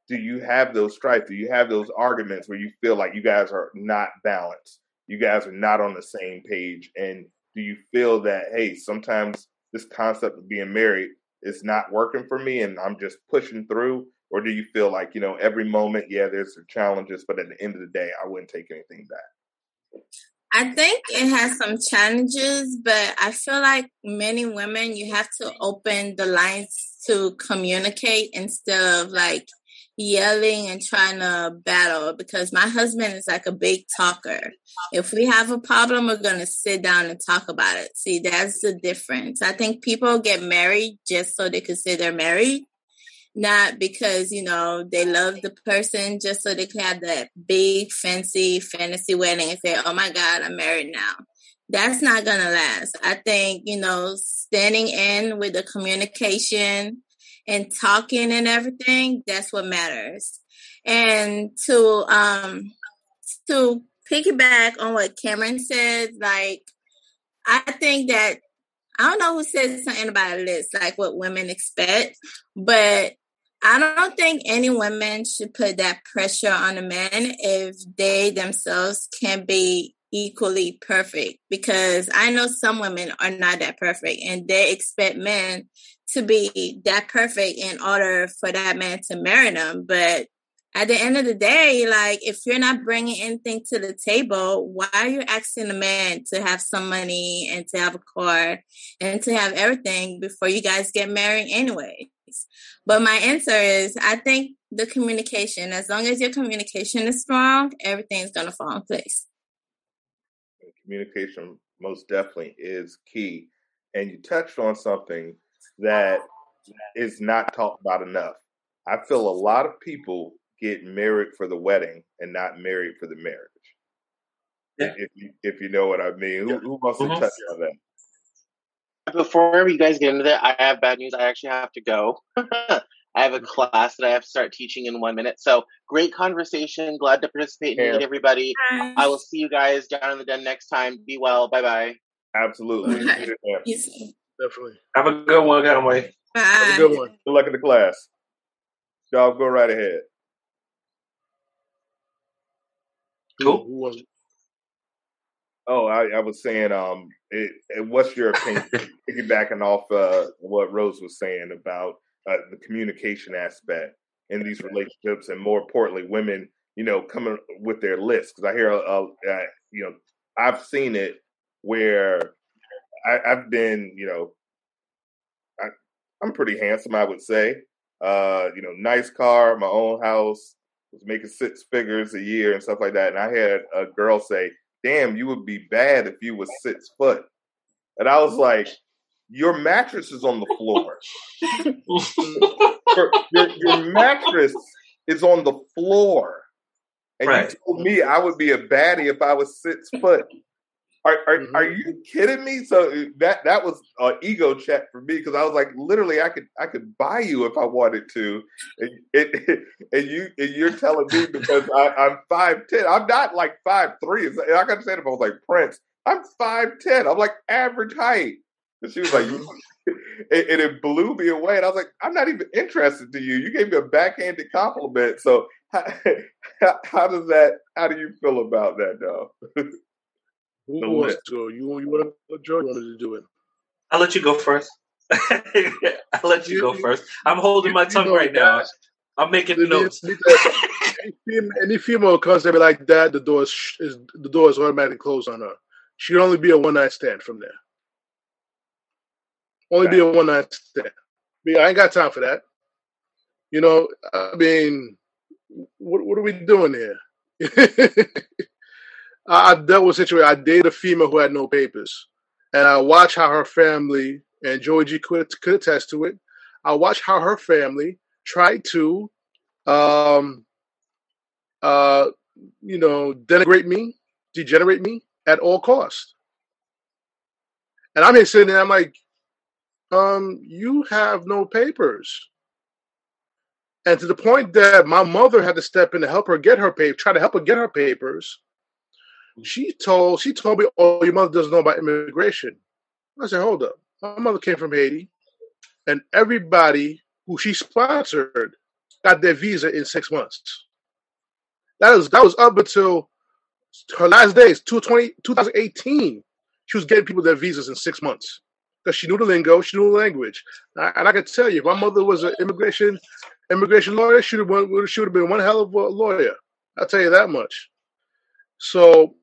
S1: do you have those strife? Do you have those arguments where you feel like you guys are not balanced? you guys are not on the same page and do you feel that hey sometimes this concept of being married is not working for me and i'm just pushing through? Or do you feel like you know every moment yeah there's some challenges but at the end of the day i wouldn't take anything back?
S3: I think it has some challenges, but I feel like many women, you have to open the lines to communicate instead of like yelling and trying to battle because my husband is like a big talker. If we have a problem, we're going to sit down and talk about it. See, that's the difference. I think people get married just so they could say they're married, not because, you know, they love the person, just so they can have that big, fancy, fantasy wedding and say, oh my God, I'm married now. That's not going to last. I think, you know, standing in with the communication, and talking and everything, that's what matters. And to um to piggyback on what Cameron said, like I think that I don't know who said something about list, like what women expect, but I don't think any women should put that pressure on a man if they themselves can be equally perfect because I know some women are not that perfect and they expect men to be that perfect in order for that man to marry them. But at the end of the day, like if you're not bringing anything to the table, why are you asking a man to have some money and to have a car and to have everything before you guys get married anyways? But my answer is I think the communication, as long as your communication is strong, everything's gonna fall in place.
S1: Communication most definitely is key. And you touched on something that is not talked about enough. I feel a lot of people get married for the wedding and not married for the marriage. Yeah. If you if you know what I mean, who, who wants to mm-hmm. touch on that?
S2: Before you guys get into that, I have bad news. I actually have to go. *laughs* I have a class that I have to start teaching in one minute. So great conversation. Glad to participate and meet everybody. Bye. I will see you guys down in the den next time. Be well. Bye bye.
S1: Absolutely.
S4: Definitely.
S5: Have a good one, Conway.
S3: Bye.
S1: Have a good one. Good luck in the class. Y'all go right ahead.
S5: Cool. Who was
S1: Oh, I, I, was saying, um, it, it, what's your opinion, *laughs* piggybacking off uh, what Rose was saying about uh, the communication aspect in these relationships, and more importantly, women, you know, coming with their lists. Because I hear, uh, uh, you know, I've seen it where I, have been, you know, I, I'm pretty handsome, I would say. Uh, you know, nice car, my own house, was making six figures a year and stuff like that. And I had a girl say, "Damn, you would be bad if you was six foot." And I was like, your mattress is on the floor. *laughs* your, your, your, mattress is on the floor. And right. you told me I would be a baddie if I was six foot. Are are, mm-hmm. are you kidding me? So uh, that that was an ego check for me because I was like, literally, I could I could buy you if I wanted to, and, and, *laughs* and you and you're telling me because I, am five ten. I'm not like five three. I got to say if I was like Prince, I'm five ten. I'm like average height. And she was like, *laughs* *laughs* and, and it blew me away. And I was like, I'm not even interested to you. You gave me a backhanded compliment. So how, how does that? How do you feel about that, though?
S4: Who wants to? You, you want to? Joe wanted to do it.
S5: I'll let you go first. *laughs* I'll let you, you go first. I'm holding my tongue right now. I'm making notes.
S4: Any female comes to me like that, the door is, is the door is automatically closed on her. She'd only be a one night stand from there. Only be a one night stand. I ain't got time for that. You know, I mean, what what are we doing here? *laughs* I, dealt with a situation. I dated a female who had no papers, and I watched how her family and Georgie could could attest to it. I watched how her family tried to, um, uh, you know, denigrate me, degenerate me at all costs. And I'm here sitting there. I'm like, um, you have no papers. And to the point that my mother had to step in to help her get her paper, try to help her get her papers. She told she told me, "Oh, your mother doesn't know about immigration." I said, "Hold up, my mother came from Haiti, and everybody who she sponsored got their visa in six months. That was that was up until her last days, 2018. She was getting people their visas in six months because she knew the lingo, she knew the language. And I can tell you, my mother was an immigration immigration lawyer, she would have been one hell of a lawyer. I'll tell you that much. So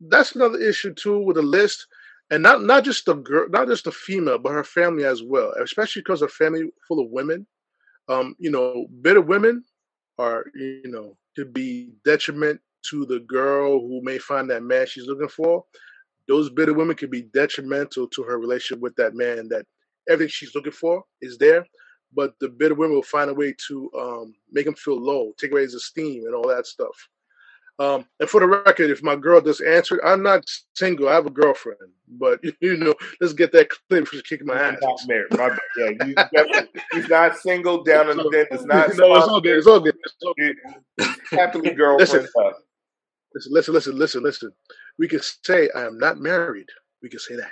S4: that's another issue too with the list, and not not just the girl, not just the female, but her family as well. Especially because her family full of women. Um, you know, bitter women are you know could be detriment to the girl who may find that man she's looking for those bitter women can be detrimental to her relationship with that man that everything she's looking for is there but the bitter women will find a way to um, make him feel low take away his esteem and all that stuff um, and for the record if my girl does answer i'm not single i have a girlfriend but *laughs* you know let's get that clear she's kicking my ass
S1: not married. My, yeah, he's not single *laughs* down in the den it's not
S4: no it's all good it's all good, it's all
S1: good. happily girlfriend
S4: listen, listen listen listen listen we can say I am not married. We can say that.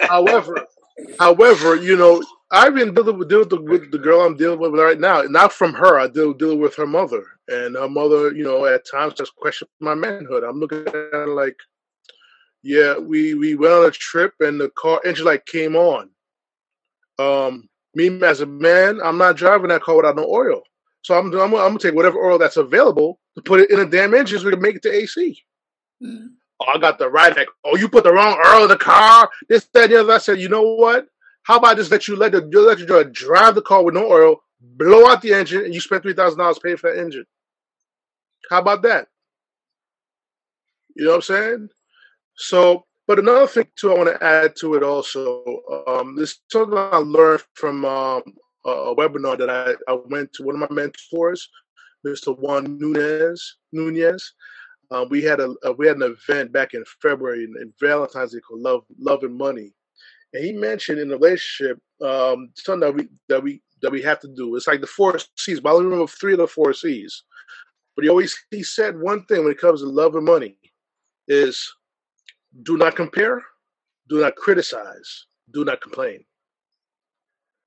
S4: *laughs* however, however, you know, I've been dealing with, dealing with the girl I'm dealing with right now. Not from her. I deal dealing with her mother, and her mother, you know, at times just question my manhood. I'm looking at her like, yeah, we we went on a trip, and the car engine light came on. Um, me as a man, I'm not driving that car without no oil. So I'm, I'm, I'm gonna take whatever oil that's available to put it in a damn engine so we can make it to AC. Mm-hmm. Oh, I got the right. Like, oh, you put the wrong oil in the car. This, that, the other. I said, you know what? How about just let you let the electric driver drive the car with no oil, blow out the engine, and you spend three thousand dollars paying for that engine? How about that? You know what I'm saying? So, but another thing too, I want to add to it also. Um, this something I learned from um, a webinar that I, I went to. One of my mentors, Mr. Juan Nunez. Nunez. Uh, we had a, a, we had an event back in February in, in Valentine's Day called Love Love and Money, and he mentioned in the relationship um, something that we that we that we have to do. It's like the four C's. But I only remember three of the four C's. But he always he said one thing when it comes to love and money is do not compare, do not criticize, do not complain.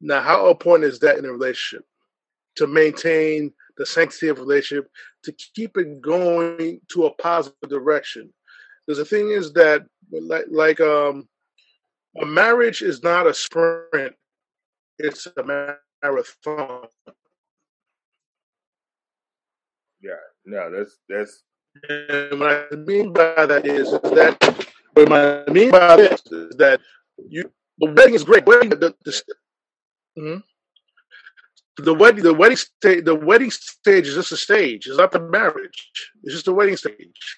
S4: Now, how important is that in a relationship to maintain the sanctity of relationship, to keep it going to a positive direction? Because the thing is that, like, like um, a marriage is not a sprint; it's a marathon.
S1: Yeah, no, that's that's.
S4: And what I mean by that is, is that what I mean by this is that you the wedding is great. Wedding, the, the, mm-hmm. the wedding, the wedding stage, the wedding stage is just a stage. It's not the marriage. It's just a wedding stage.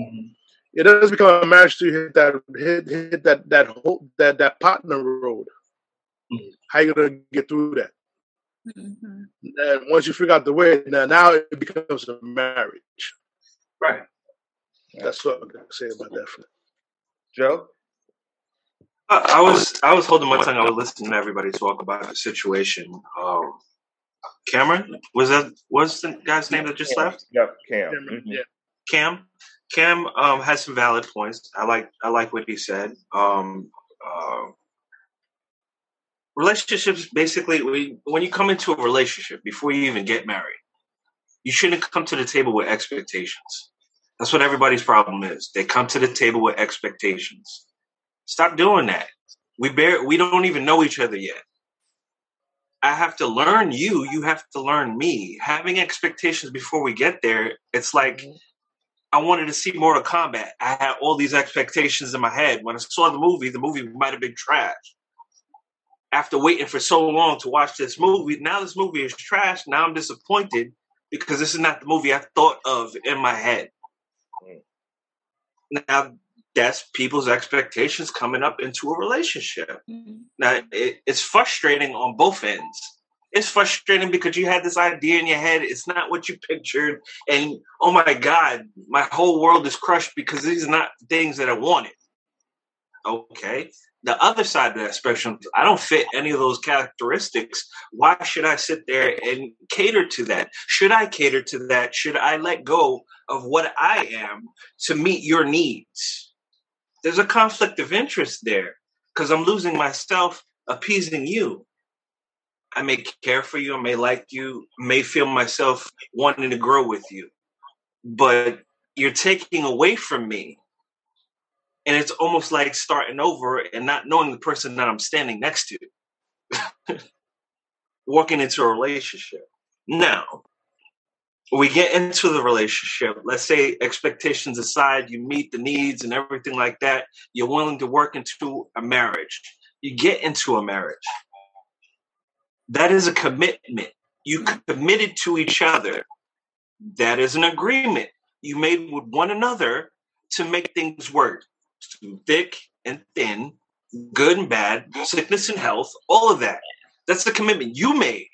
S4: Mm-hmm. It doesn't become a marriage to hit that hit, hit that that whole that that partner road. Mm-hmm. How you gonna get through that? Mm-hmm. And once you figure out the way, now now it becomes a marriage.
S5: Right.
S4: That's what I'm gonna say about that.
S1: Joe.
S5: I, I was I was holding my tongue. I was listening to everybody talk about the situation. Um, Cameron was that was the guy's name that just
S1: Cam.
S5: left?
S1: Yep, Cam. Mm-hmm.
S4: Yeah.
S5: Cam. Cam um, has some valid points. I like I like what he said. Um, uh, relationships basically we, when you come into a relationship before you even get married you shouldn't come to the table with expectations. That's what everybody's problem is. They come to the table with expectations. Stop doing that. We bear we don't even know each other yet. I have to learn you. You have to learn me. Having expectations before we get there it's like mm-hmm. I wanted to see Mortal Kombat. I had all these expectations in my head. When I saw the movie, the movie might have been trash after waiting for so long to watch this movie, now this movie is trash. Now I'm disappointed because this is not the movie I thought of in my head. Now that's people's expectations coming up into a relationship. Mm-hmm. Now it, it's frustrating on both ends. It's frustrating because you had this idea in your head. It's not what you pictured, and oh my god, my whole world is crushed because these are not things that I wanted. Okay, the other side of that spectrum, I don't fit any of those characteristics. Why should I sit there and cater to that? Should I cater to that? Should I let go of what I am to meet your needs? There's a conflict of interest there because I'm losing myself appeasing you. I may care for you, I may like you, may feel myself wanting to grow with you, but you're taking away from me and it's almost like starting over and not knowing the person that I'm standing next to. *laughs* Walking into a relationship. Now, we get into the relationship. Let's say expectations aside, you meet the needs and everything like that. You're willing to work into a marriage. You get into a marriage. That is a commitment. You mm-hmm. committed to each other. That is an agreement you made with one another to make things work thick and thin, good and bad, sickness and health, all of that. That's the commitment you made.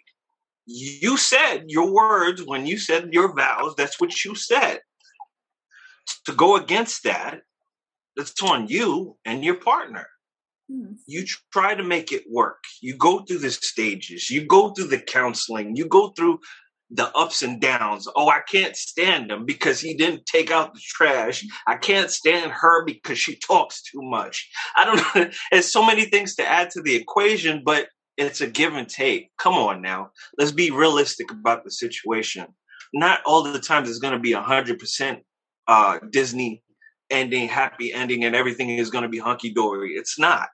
S5: You said your words when you said your vows, that's what you said. To go against that, that's on you and your partner. Hmm. You try to make it work. You go through the stages, you go through the counseling, you go through the ups and downs. Oh, I can't stand him because he didn't take out the trash. I can't stand her because she talks too much. I don't know. *laughs* There's so many things to add to the equation, but it's a give and take. Come on now. Let's be realistic about the situation. Not all the times it's going to be 100% uh, Disney ending, happy ending, and everything is going to be hunky dory. It's not.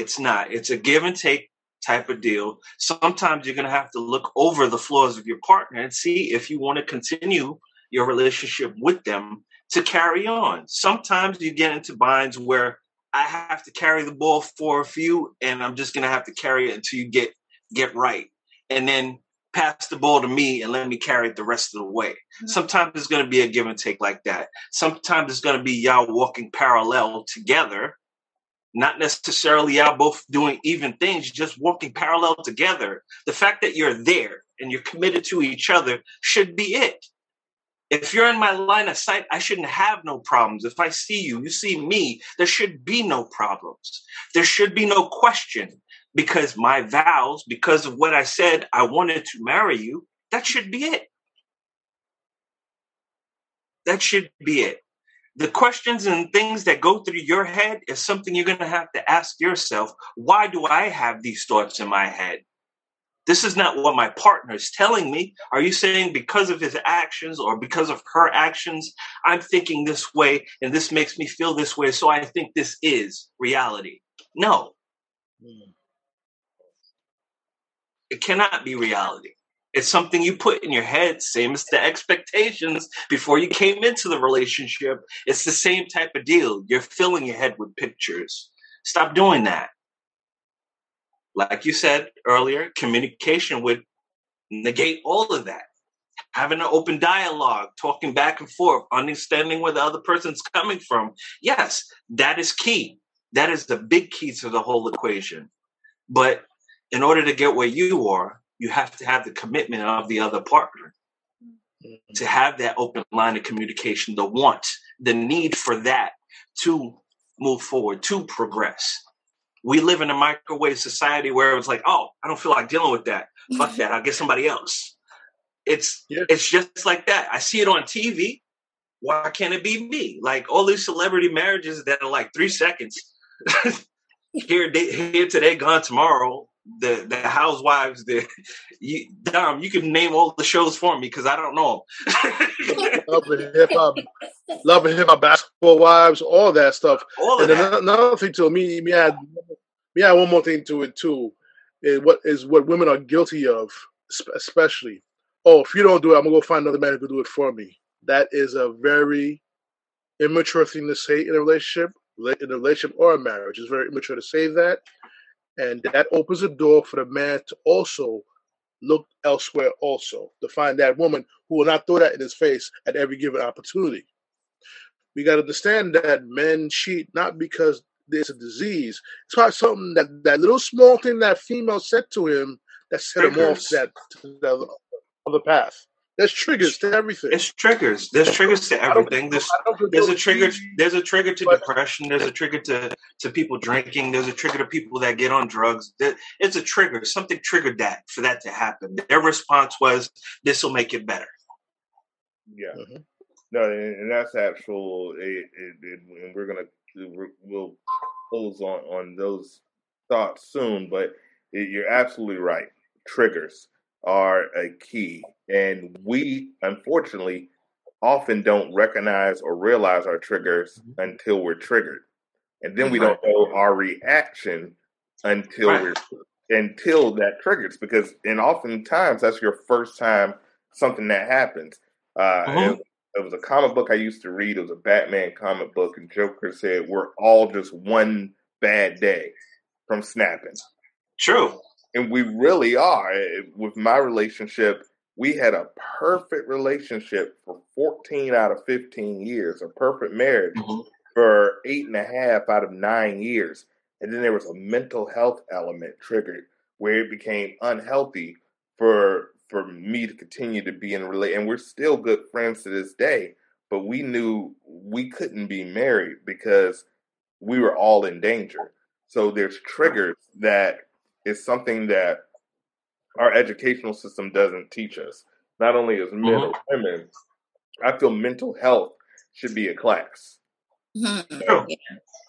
S5: It's not. It's a give and take type of deal. Sometimes you're going to have to look over the flaws of your partner and see if you want to continue your relationship with them to carry on. Sometimes you get into binds where I have to carry the ball for a few and I'm just going to have to carry it until you get get right. And then pass the ball to me and let me carry it the rest of the way. Mm-hmm. Sometimes it's going to be a give and take like that. Sometimes it's going to be y'all walking parallel together, not necessarily y'all both doing even things, just walking parallel together. The fact that you're there and you're committed to each other should be it. If you're in my line of sight, I shouldn't have no problems. If I see you, you see me, there should be no problems. There should be no question because my vows, because of what I said, I wanted to marry you. That should be it. That should be it. The questions and things that go through your head is something you're going to have to ask yourself. Why do I have these thoughts in my head? This is not what my partner is telling me. Are you saying because of his actions or because of her actions, I'm thinking this way and this makes me feel this way, so I think this is reality? No. Mm. It cannot be reality. It's something you put in your head, same as the expectations before you came into the relationship. It's the same type of deal. You're filling your head with pictures. Stop doing that like you said earlier, communication would negate all of that. Having an open dialogue, talking back and forth, understanding where the other person's coming from. Yes, that is key. That is the big key to the whole equation. But in order to get where you are, you have to have the commitment of the other partner mm-hmm. to have that open line of communication, the want, the need for that to move forward, to progress we live in a microwave society where it's like, oh, I don't feel like dealing with that. Fuck that. I'll get somebody else. It's yeah. it's just like that. I see it on TV. Why can't it be me? Like all these celebrity marriages that are like three seconds. *laughs* here, here today, gone tomorrow. The the housewives, the *laughs* you, Dom, you can name all the shows for me because I don't know
S4: them. *laughs* love and hip hop, love and hip hop, basketball wives, all that stuff. All and that. another thing to me, me add yeah, one more thing to it too. Is what is what women are guilty of, especially. Oh, if you don't do it, I'm gonna go find another man who can do it for me. That is a very immature thing to say in a relationship, in a relationship or a marriage. It's very immature to say that, and that opens the door for the man to also look elsewhere, also to find that woman who will not throw that in his face at every given opportunity. We got to understand that men cheat not because there's a disease. It's probably something that that little small thing that female said to him that set him off that, that other path. There's triggers to everything.
S5: It's triggers. There's triggers to everything. There's there's a trigger. There's a trigger to depression. There's a trigger to to people drinking. There's a trigger to people that get on drugs. It's a trigger. Something triggered that for that to happen. Their response was, "This will make it better."
S1: Yeah. Mm-hmm. No, and, that's actual. It, it, it, and we're gonna we'll close on on those thoughts soon. But you're absolutely right. Triggers are a key, and we unfortunately often don't recognize or realize our triggers mm-hmm. until we're triggered, and then we right. don't know our reaction until right. we're until that triggers because and oftentimes that's your first time something that happens. Uh, mm-hmm it was a comic book I used to read. It was a Batman comic book, and Joker said, "We're all just one bad day from snapping."
S5: True,
S1: and we really are. With my relationship, we had a perfect relationship for 14 out of 15 years, a perfect marriage mm-hmm. for eight and a half out of nine years, and then there was a mental health element triggered where it became unhealthy for for me to continue to be in a relate and we're still good friends to this day but we knew we couldn't be married because we were all in danger so there's triggers that is something that our educational system doesn't teach us. Not only as men mm-hmm. or women i feel mental health should be a class. Mm-hmm.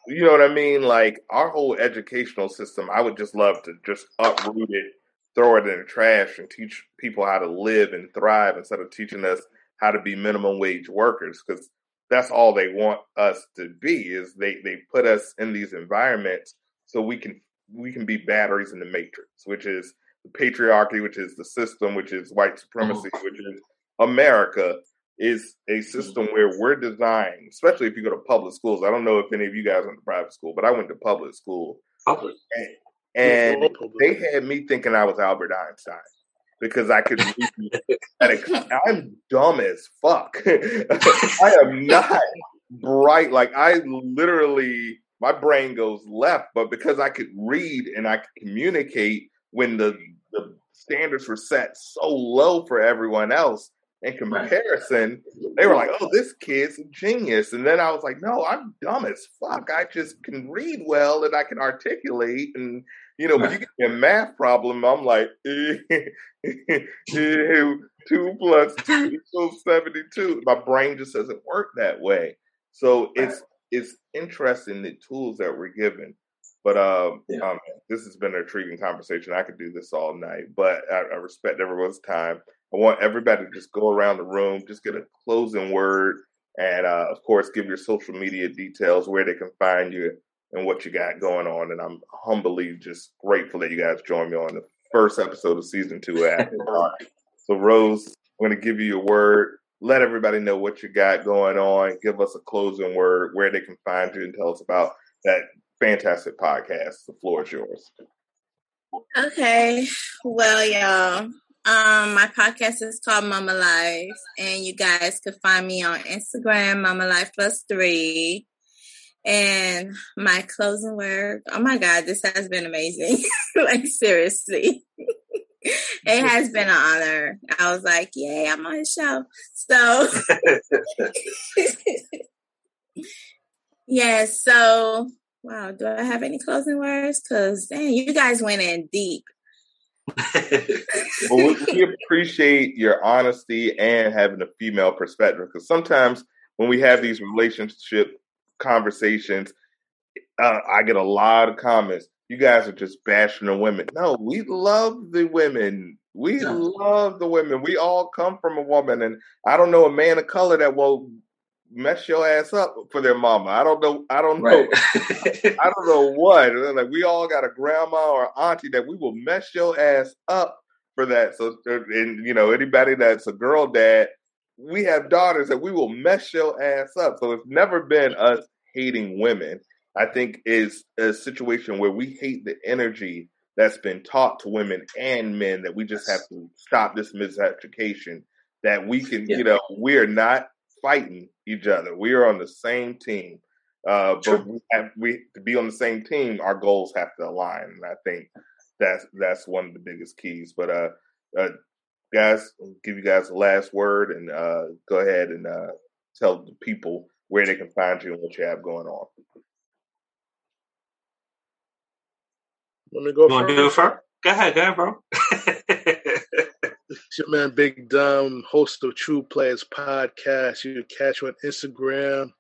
S1: you know what i mean? Like our whole educational system i would just love to just uproot it throw it in the trash and teach people how to live and thrive instead of teaching us how to be minimum wage workers because that's all they want us to be is they they put us in these environments so we can we can be batteries in the matrix which is the patriarchy which is the system which is white supremacy mm-hmm. which is america is a system mm-hmm. where we're designed especially if you go to public schools i don't know if any of you guys went to private school but i went to public school
S5: public
S1: and they had me thinking I was Albert Einstein. because I could *laughs* I'm dumb as fuck. *laughs* I am not bright. Like I literally, my brain goes left, but because I could read and I could communicate when the the standards were set so low for everyone else, in comparison, they were like, "Oh, this kid's a genius," and then I was like, "No, I'm dumb as fuck. I just can read well and I can articulate, and you know, when you get a math problem, I'm like, *laughs* two plus two *laughs* equals seventy-two. My brain just doesn't work that way. So it's it's interesting the tools that we're given. But um, yeah. um, this has been an intriguing conversation. I could do this all night, but I, I respect everyone's time. I want everybody to just go around the room, just get a closing word, and uh, of course, give your social media details, where they can find you, and what you got going on. And I'm humbly just grateful that you guys joined me on the first episode of season two. *laughs* so, Rose, I'm going to give you a word. Let everybody know what you got going on. Give us a closing word, where they can find you, and tell us about that fantastic podcast. The floor is yours.
S3: Okay. Well, y'all, um, my podcast is called Mama Life, and you guys could find me on Instagram, Mama Life Plus Three. And my closing word, oh my God, this has been amazing. *laughs* like, seriously. *laughs* it has been an honor. I was like, yay, I'm on the show. So, *laughs* yeah, so, wow, do I have any closing words? Because, dang, you guys went in deep
S1: well, we, appreciate your honesty and having a female perspective because sometimes when we have these relationship conversations, uh, I get a lot of comments. You guys are just bashing the women. No, we love the women. We love the women. We all come from a woman, and I don't know a man of color that will mess your ass up for their mama. I don't know. I don't know. Right. *laughs* I don't know what. Like we all got a grandma or auntie that we will mess your ass up for that. So, and you know, anybody that's a girl dad, we have daughters that we will mess your ass up. So it's never been us hating women. I think is a situation where we hate the energy that's been taught to women and men that we just have to stop this miseducation that we can, yeah. you know, we're not fighting each other. We are on the same team. Uh, but we, have, we to be on the same team, our goals have to align, and I think that's that's one of the biggest keys. But uh, uh guys, I'll give you guys the last word, and uh, go ahead and uh, tell the people where they can find you and what you have going on.
S4: Let me go.
S5: You want to do it first? Go ahead, go ahead, bro. *laughs*
S4: It's your man Big Dom, host of True Players Podcast. You can catch on Instagram,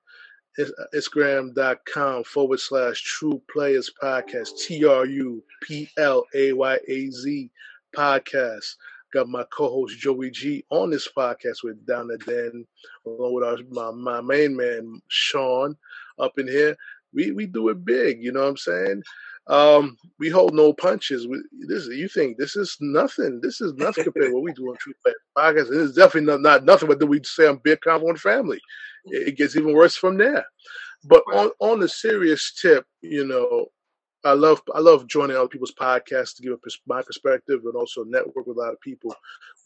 S4: Instagram.com forward slash True Players Podcast, T R U P L A Y A Z Podcast. Got my co-host Joey G on this podcast with Down the Den, along with our, my my main man Sean up in here. We we do it big, you know what I'm saying? Um, we hold no punches. We, this you think this is nothing. This is *laughs* nothing compared to what we do on True Play Podcast. It is definitely not, not nothing. But then we say on Big Combo Family, it, it, gets even worse from there. But on on the serious tip, you know, I love I love joining other people's podcasts to give a, my perspective and also network with a lot of people.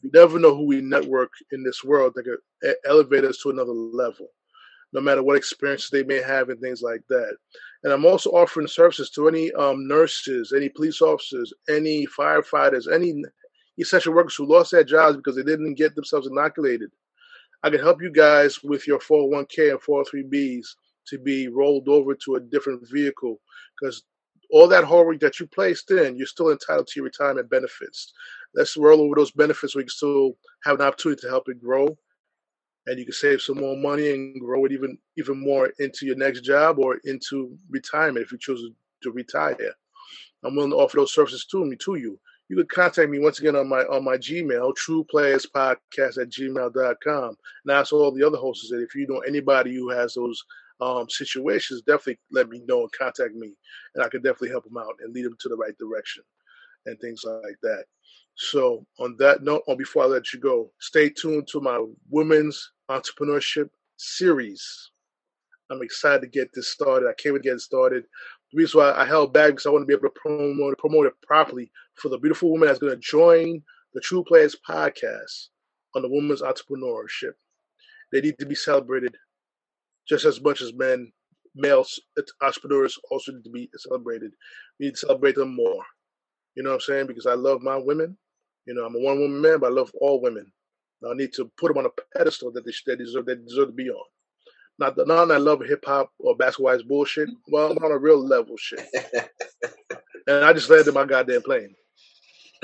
S4: We never know who we network in this world that could elevate us to another level no matter what experiences they may have and things like that. And I'm also offering services to any um, nurses, any police officers, any firefighters, any essential workers who lost their jobs because they didn't get themselves inoculated. I can help you guys with your 401k and 403bs to be rolled over to a different vehicle because all that hard work that you placed in, you're still entitled to your retirement benefits. Let's roll over those benefits so we can still have an opportunity to help it grow and you can save some more money and grow it even even more into your next job or into retirement if you choose to retire. I'm willing to offer those services to me to you. You can contact me once again on my on my Gmail, trueplayerspodcast at gmail.com. And ask all the other hosts that if you know anybody who has those um, situations, definitely let me know and contact me. And I can definitely help them out and lead them to the right direction and things like that. So on that note, or before I let you go, stay tuned to my women's entrepreneurship series. I'm excited to get this started. I can't wait to get it started. The reason why I held back because I want to be able to promote, promote it properly for the beautiful woman that's going to join the True Players podcast on the women's entrepreneurship. They need to be celebrated just as much as men. Male entrepreneurs also need to be celebrated. We need to celebrate them more. You know what I'm saying? Because I love my women. You know, I'm a one woman man, but I love all women. I need to put them on a pedestal that they, they deserve. They deserve to be on. Not the not I love hip hop or basketball is bullshit. Well, I'm on a real level shit. *laughs* and I just landed my goddamn plane. *laughs*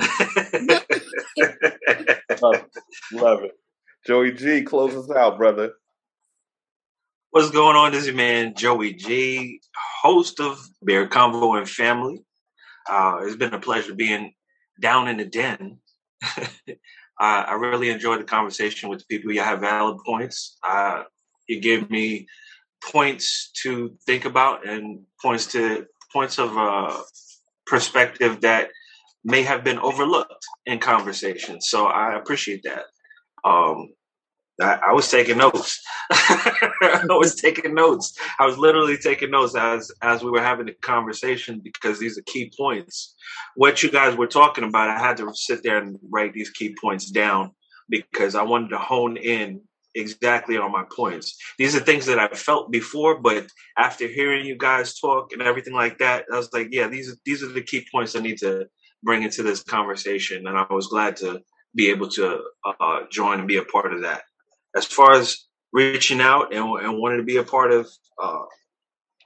S1: love, it. love it. Joey G, close us out, brother.
S5: What's going on? This is your man Joey G, host of Bear Convo and Family. Uh, it's been a pleasure being down in the den. *laughs* I, I, really enjoyed the conversation with people. You have valid points. Uh, you give me points to think about and points to points of uh, perspective that may have been overlooked in conversation. So I appreciate that. Um, I, I, was taking notes. *laughs* *laughs* I was taking notes. I was literally taking notes as as we were having the conversation because these are key points. What you guys were talking about, I had to sit there and write these key points down because I wanted to hone in exactly on my points. These are things that I felt before, but after hearing you guys talk and everything like that, I was like, yeah, these are these are the key points I need to bring into this conversation, and I was glad to be able to uh, join and be a part of that. As far as reaching out and, and wanting to be a part of uh,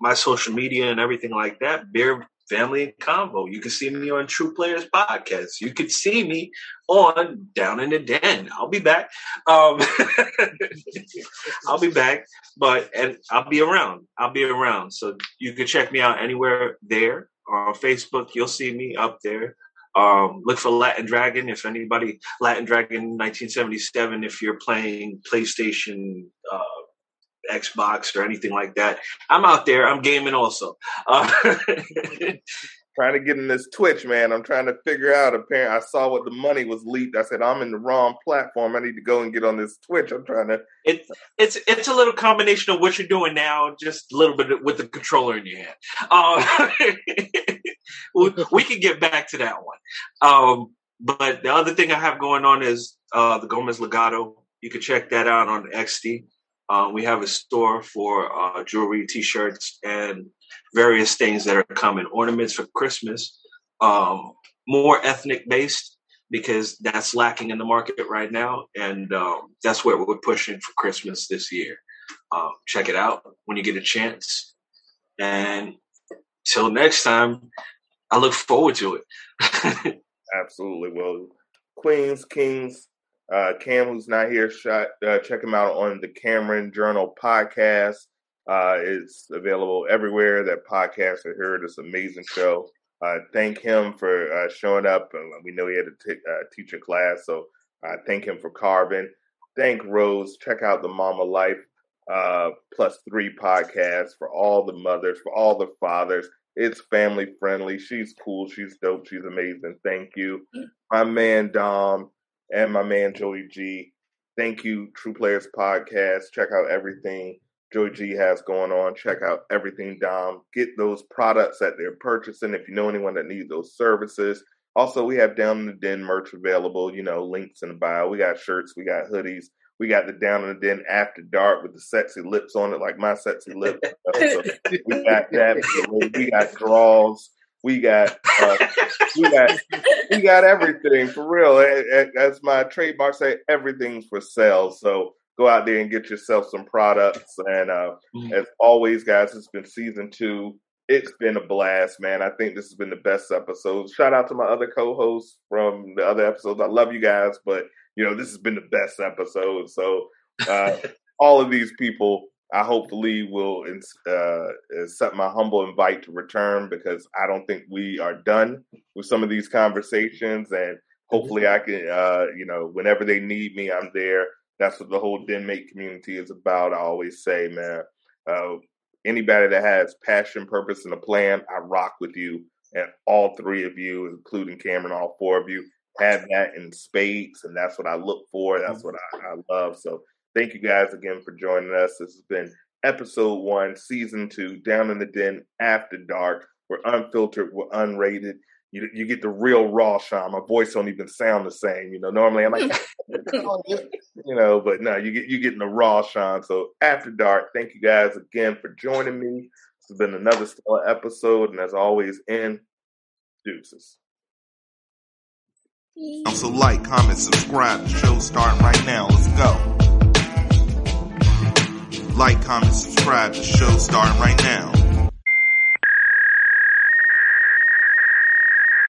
S5: my social media and everything like that, Bear Family and Convo. You can see me on True Players Podcast. You can see me on Down in the Den. I'll be back. Um, *laughs* I'll be back, but and I'll be around. I'll be around. So you can check me out anywhere there on Facebook. You'll see me up there. Um, look for Latin Dragon. If anybody, Latin Dragon 1977, if you're playing PlayStation, uh, Xbox, or anything like that, I'm out there. I'm gaming also. Uh, *laughs*
S1: trying to get in this Twitch, man. I'm trying to figure out. Apparently, I saw what the money was leaked. I said, I'm in the wrong platform. I need to go and get on this Twitch. I'm trying to.
S5: It's it's it's a little combination of what you're doing now, just a little bit with the controller in your hand. Uh, *laughs* we, can get back to that one. Um, but the other thing I have going on is uh, the Gomez Legato. You can check that out on Etsy. Uh, we have a store for uh, jewelry, T-shirts, and various things that are coming. Ornaments for Christmas, um, more ethnic based because that's lacking in the market right now, and um, that's what we're pushing for Christmas this year. Um, check it out when you get a chance. And till next time, I look forward to it. *laughs*
S1: Absolutely. Well, Queens, Kings, uh, Cam, who's not here, shot, uh, check him out on the Cameron Journal podcast. Uh, it's available everywhere that podcasts are heard. It's an amazing show. Uh, thank him for uh, showing up. We know he had to t- uh, teach a class, so I thank him for carving. Thank Rose. Check out the Mama Life uh, Plus Three podcast for all the mothers, for all the fathers. It's family friendly. She's cool. She's dope. She's amazing. Thank you. Mm. My man Dom and my man Joey G. Thank you, True Players Podcast. Check out everything Joey G has going on. Check out everything Dom. Get those products that they're purchasing if you know anyone that needs those services. Also, we have Down in the Den merch available. You know, links in the bio. We got shirts, we got hoodies, we got the Down in the Den After Dark with the sexy lips on it, like my sexy lips. *laughs* so we got that. We got draws. We got uh, we got we got everything for real. As my trademark say, everything's for sale. So go out there and get yourself some products. And uh, mm-hmm. as always, guys, it's been season two. It's been a blast, man. I think this has been the best episode. Shout out to my other co-hosts from the other episodes. I love you guys, but you know this has been the best episode. So uh, *laughs* all of these people I hopefully will uh, accept my humble invite to return because I don't think we are done with some of these conversations, and hopefully I can, uh, you know, whenever they need me, I'm there. That's what the whole Denmate community is about. I always say, man, uh, anybody that has passion, purpose, and a plan, I rock with you. And all three of you, including Cameron, all four of you, have that in spades, and that's what I look for. That's mm-hmm. what I, I love. So Thank you guys again for joining us. This has been episode one, season two, Down in the Den After Dark. We're unfiltered, we're unrated. you you get the real raw Sean. My voice don't even sound the same. You know, normally I'm like, *laughs* *laughs* you know, but no, you get you getting the raw Sean. So after dark, thank you guys again for joining me. This has been another stellar episode, and as always, in deuces.
S6: So like, comment, subscribe. The show's starting right now. Let's go. Like, comment, subscribe. The show's starting right now.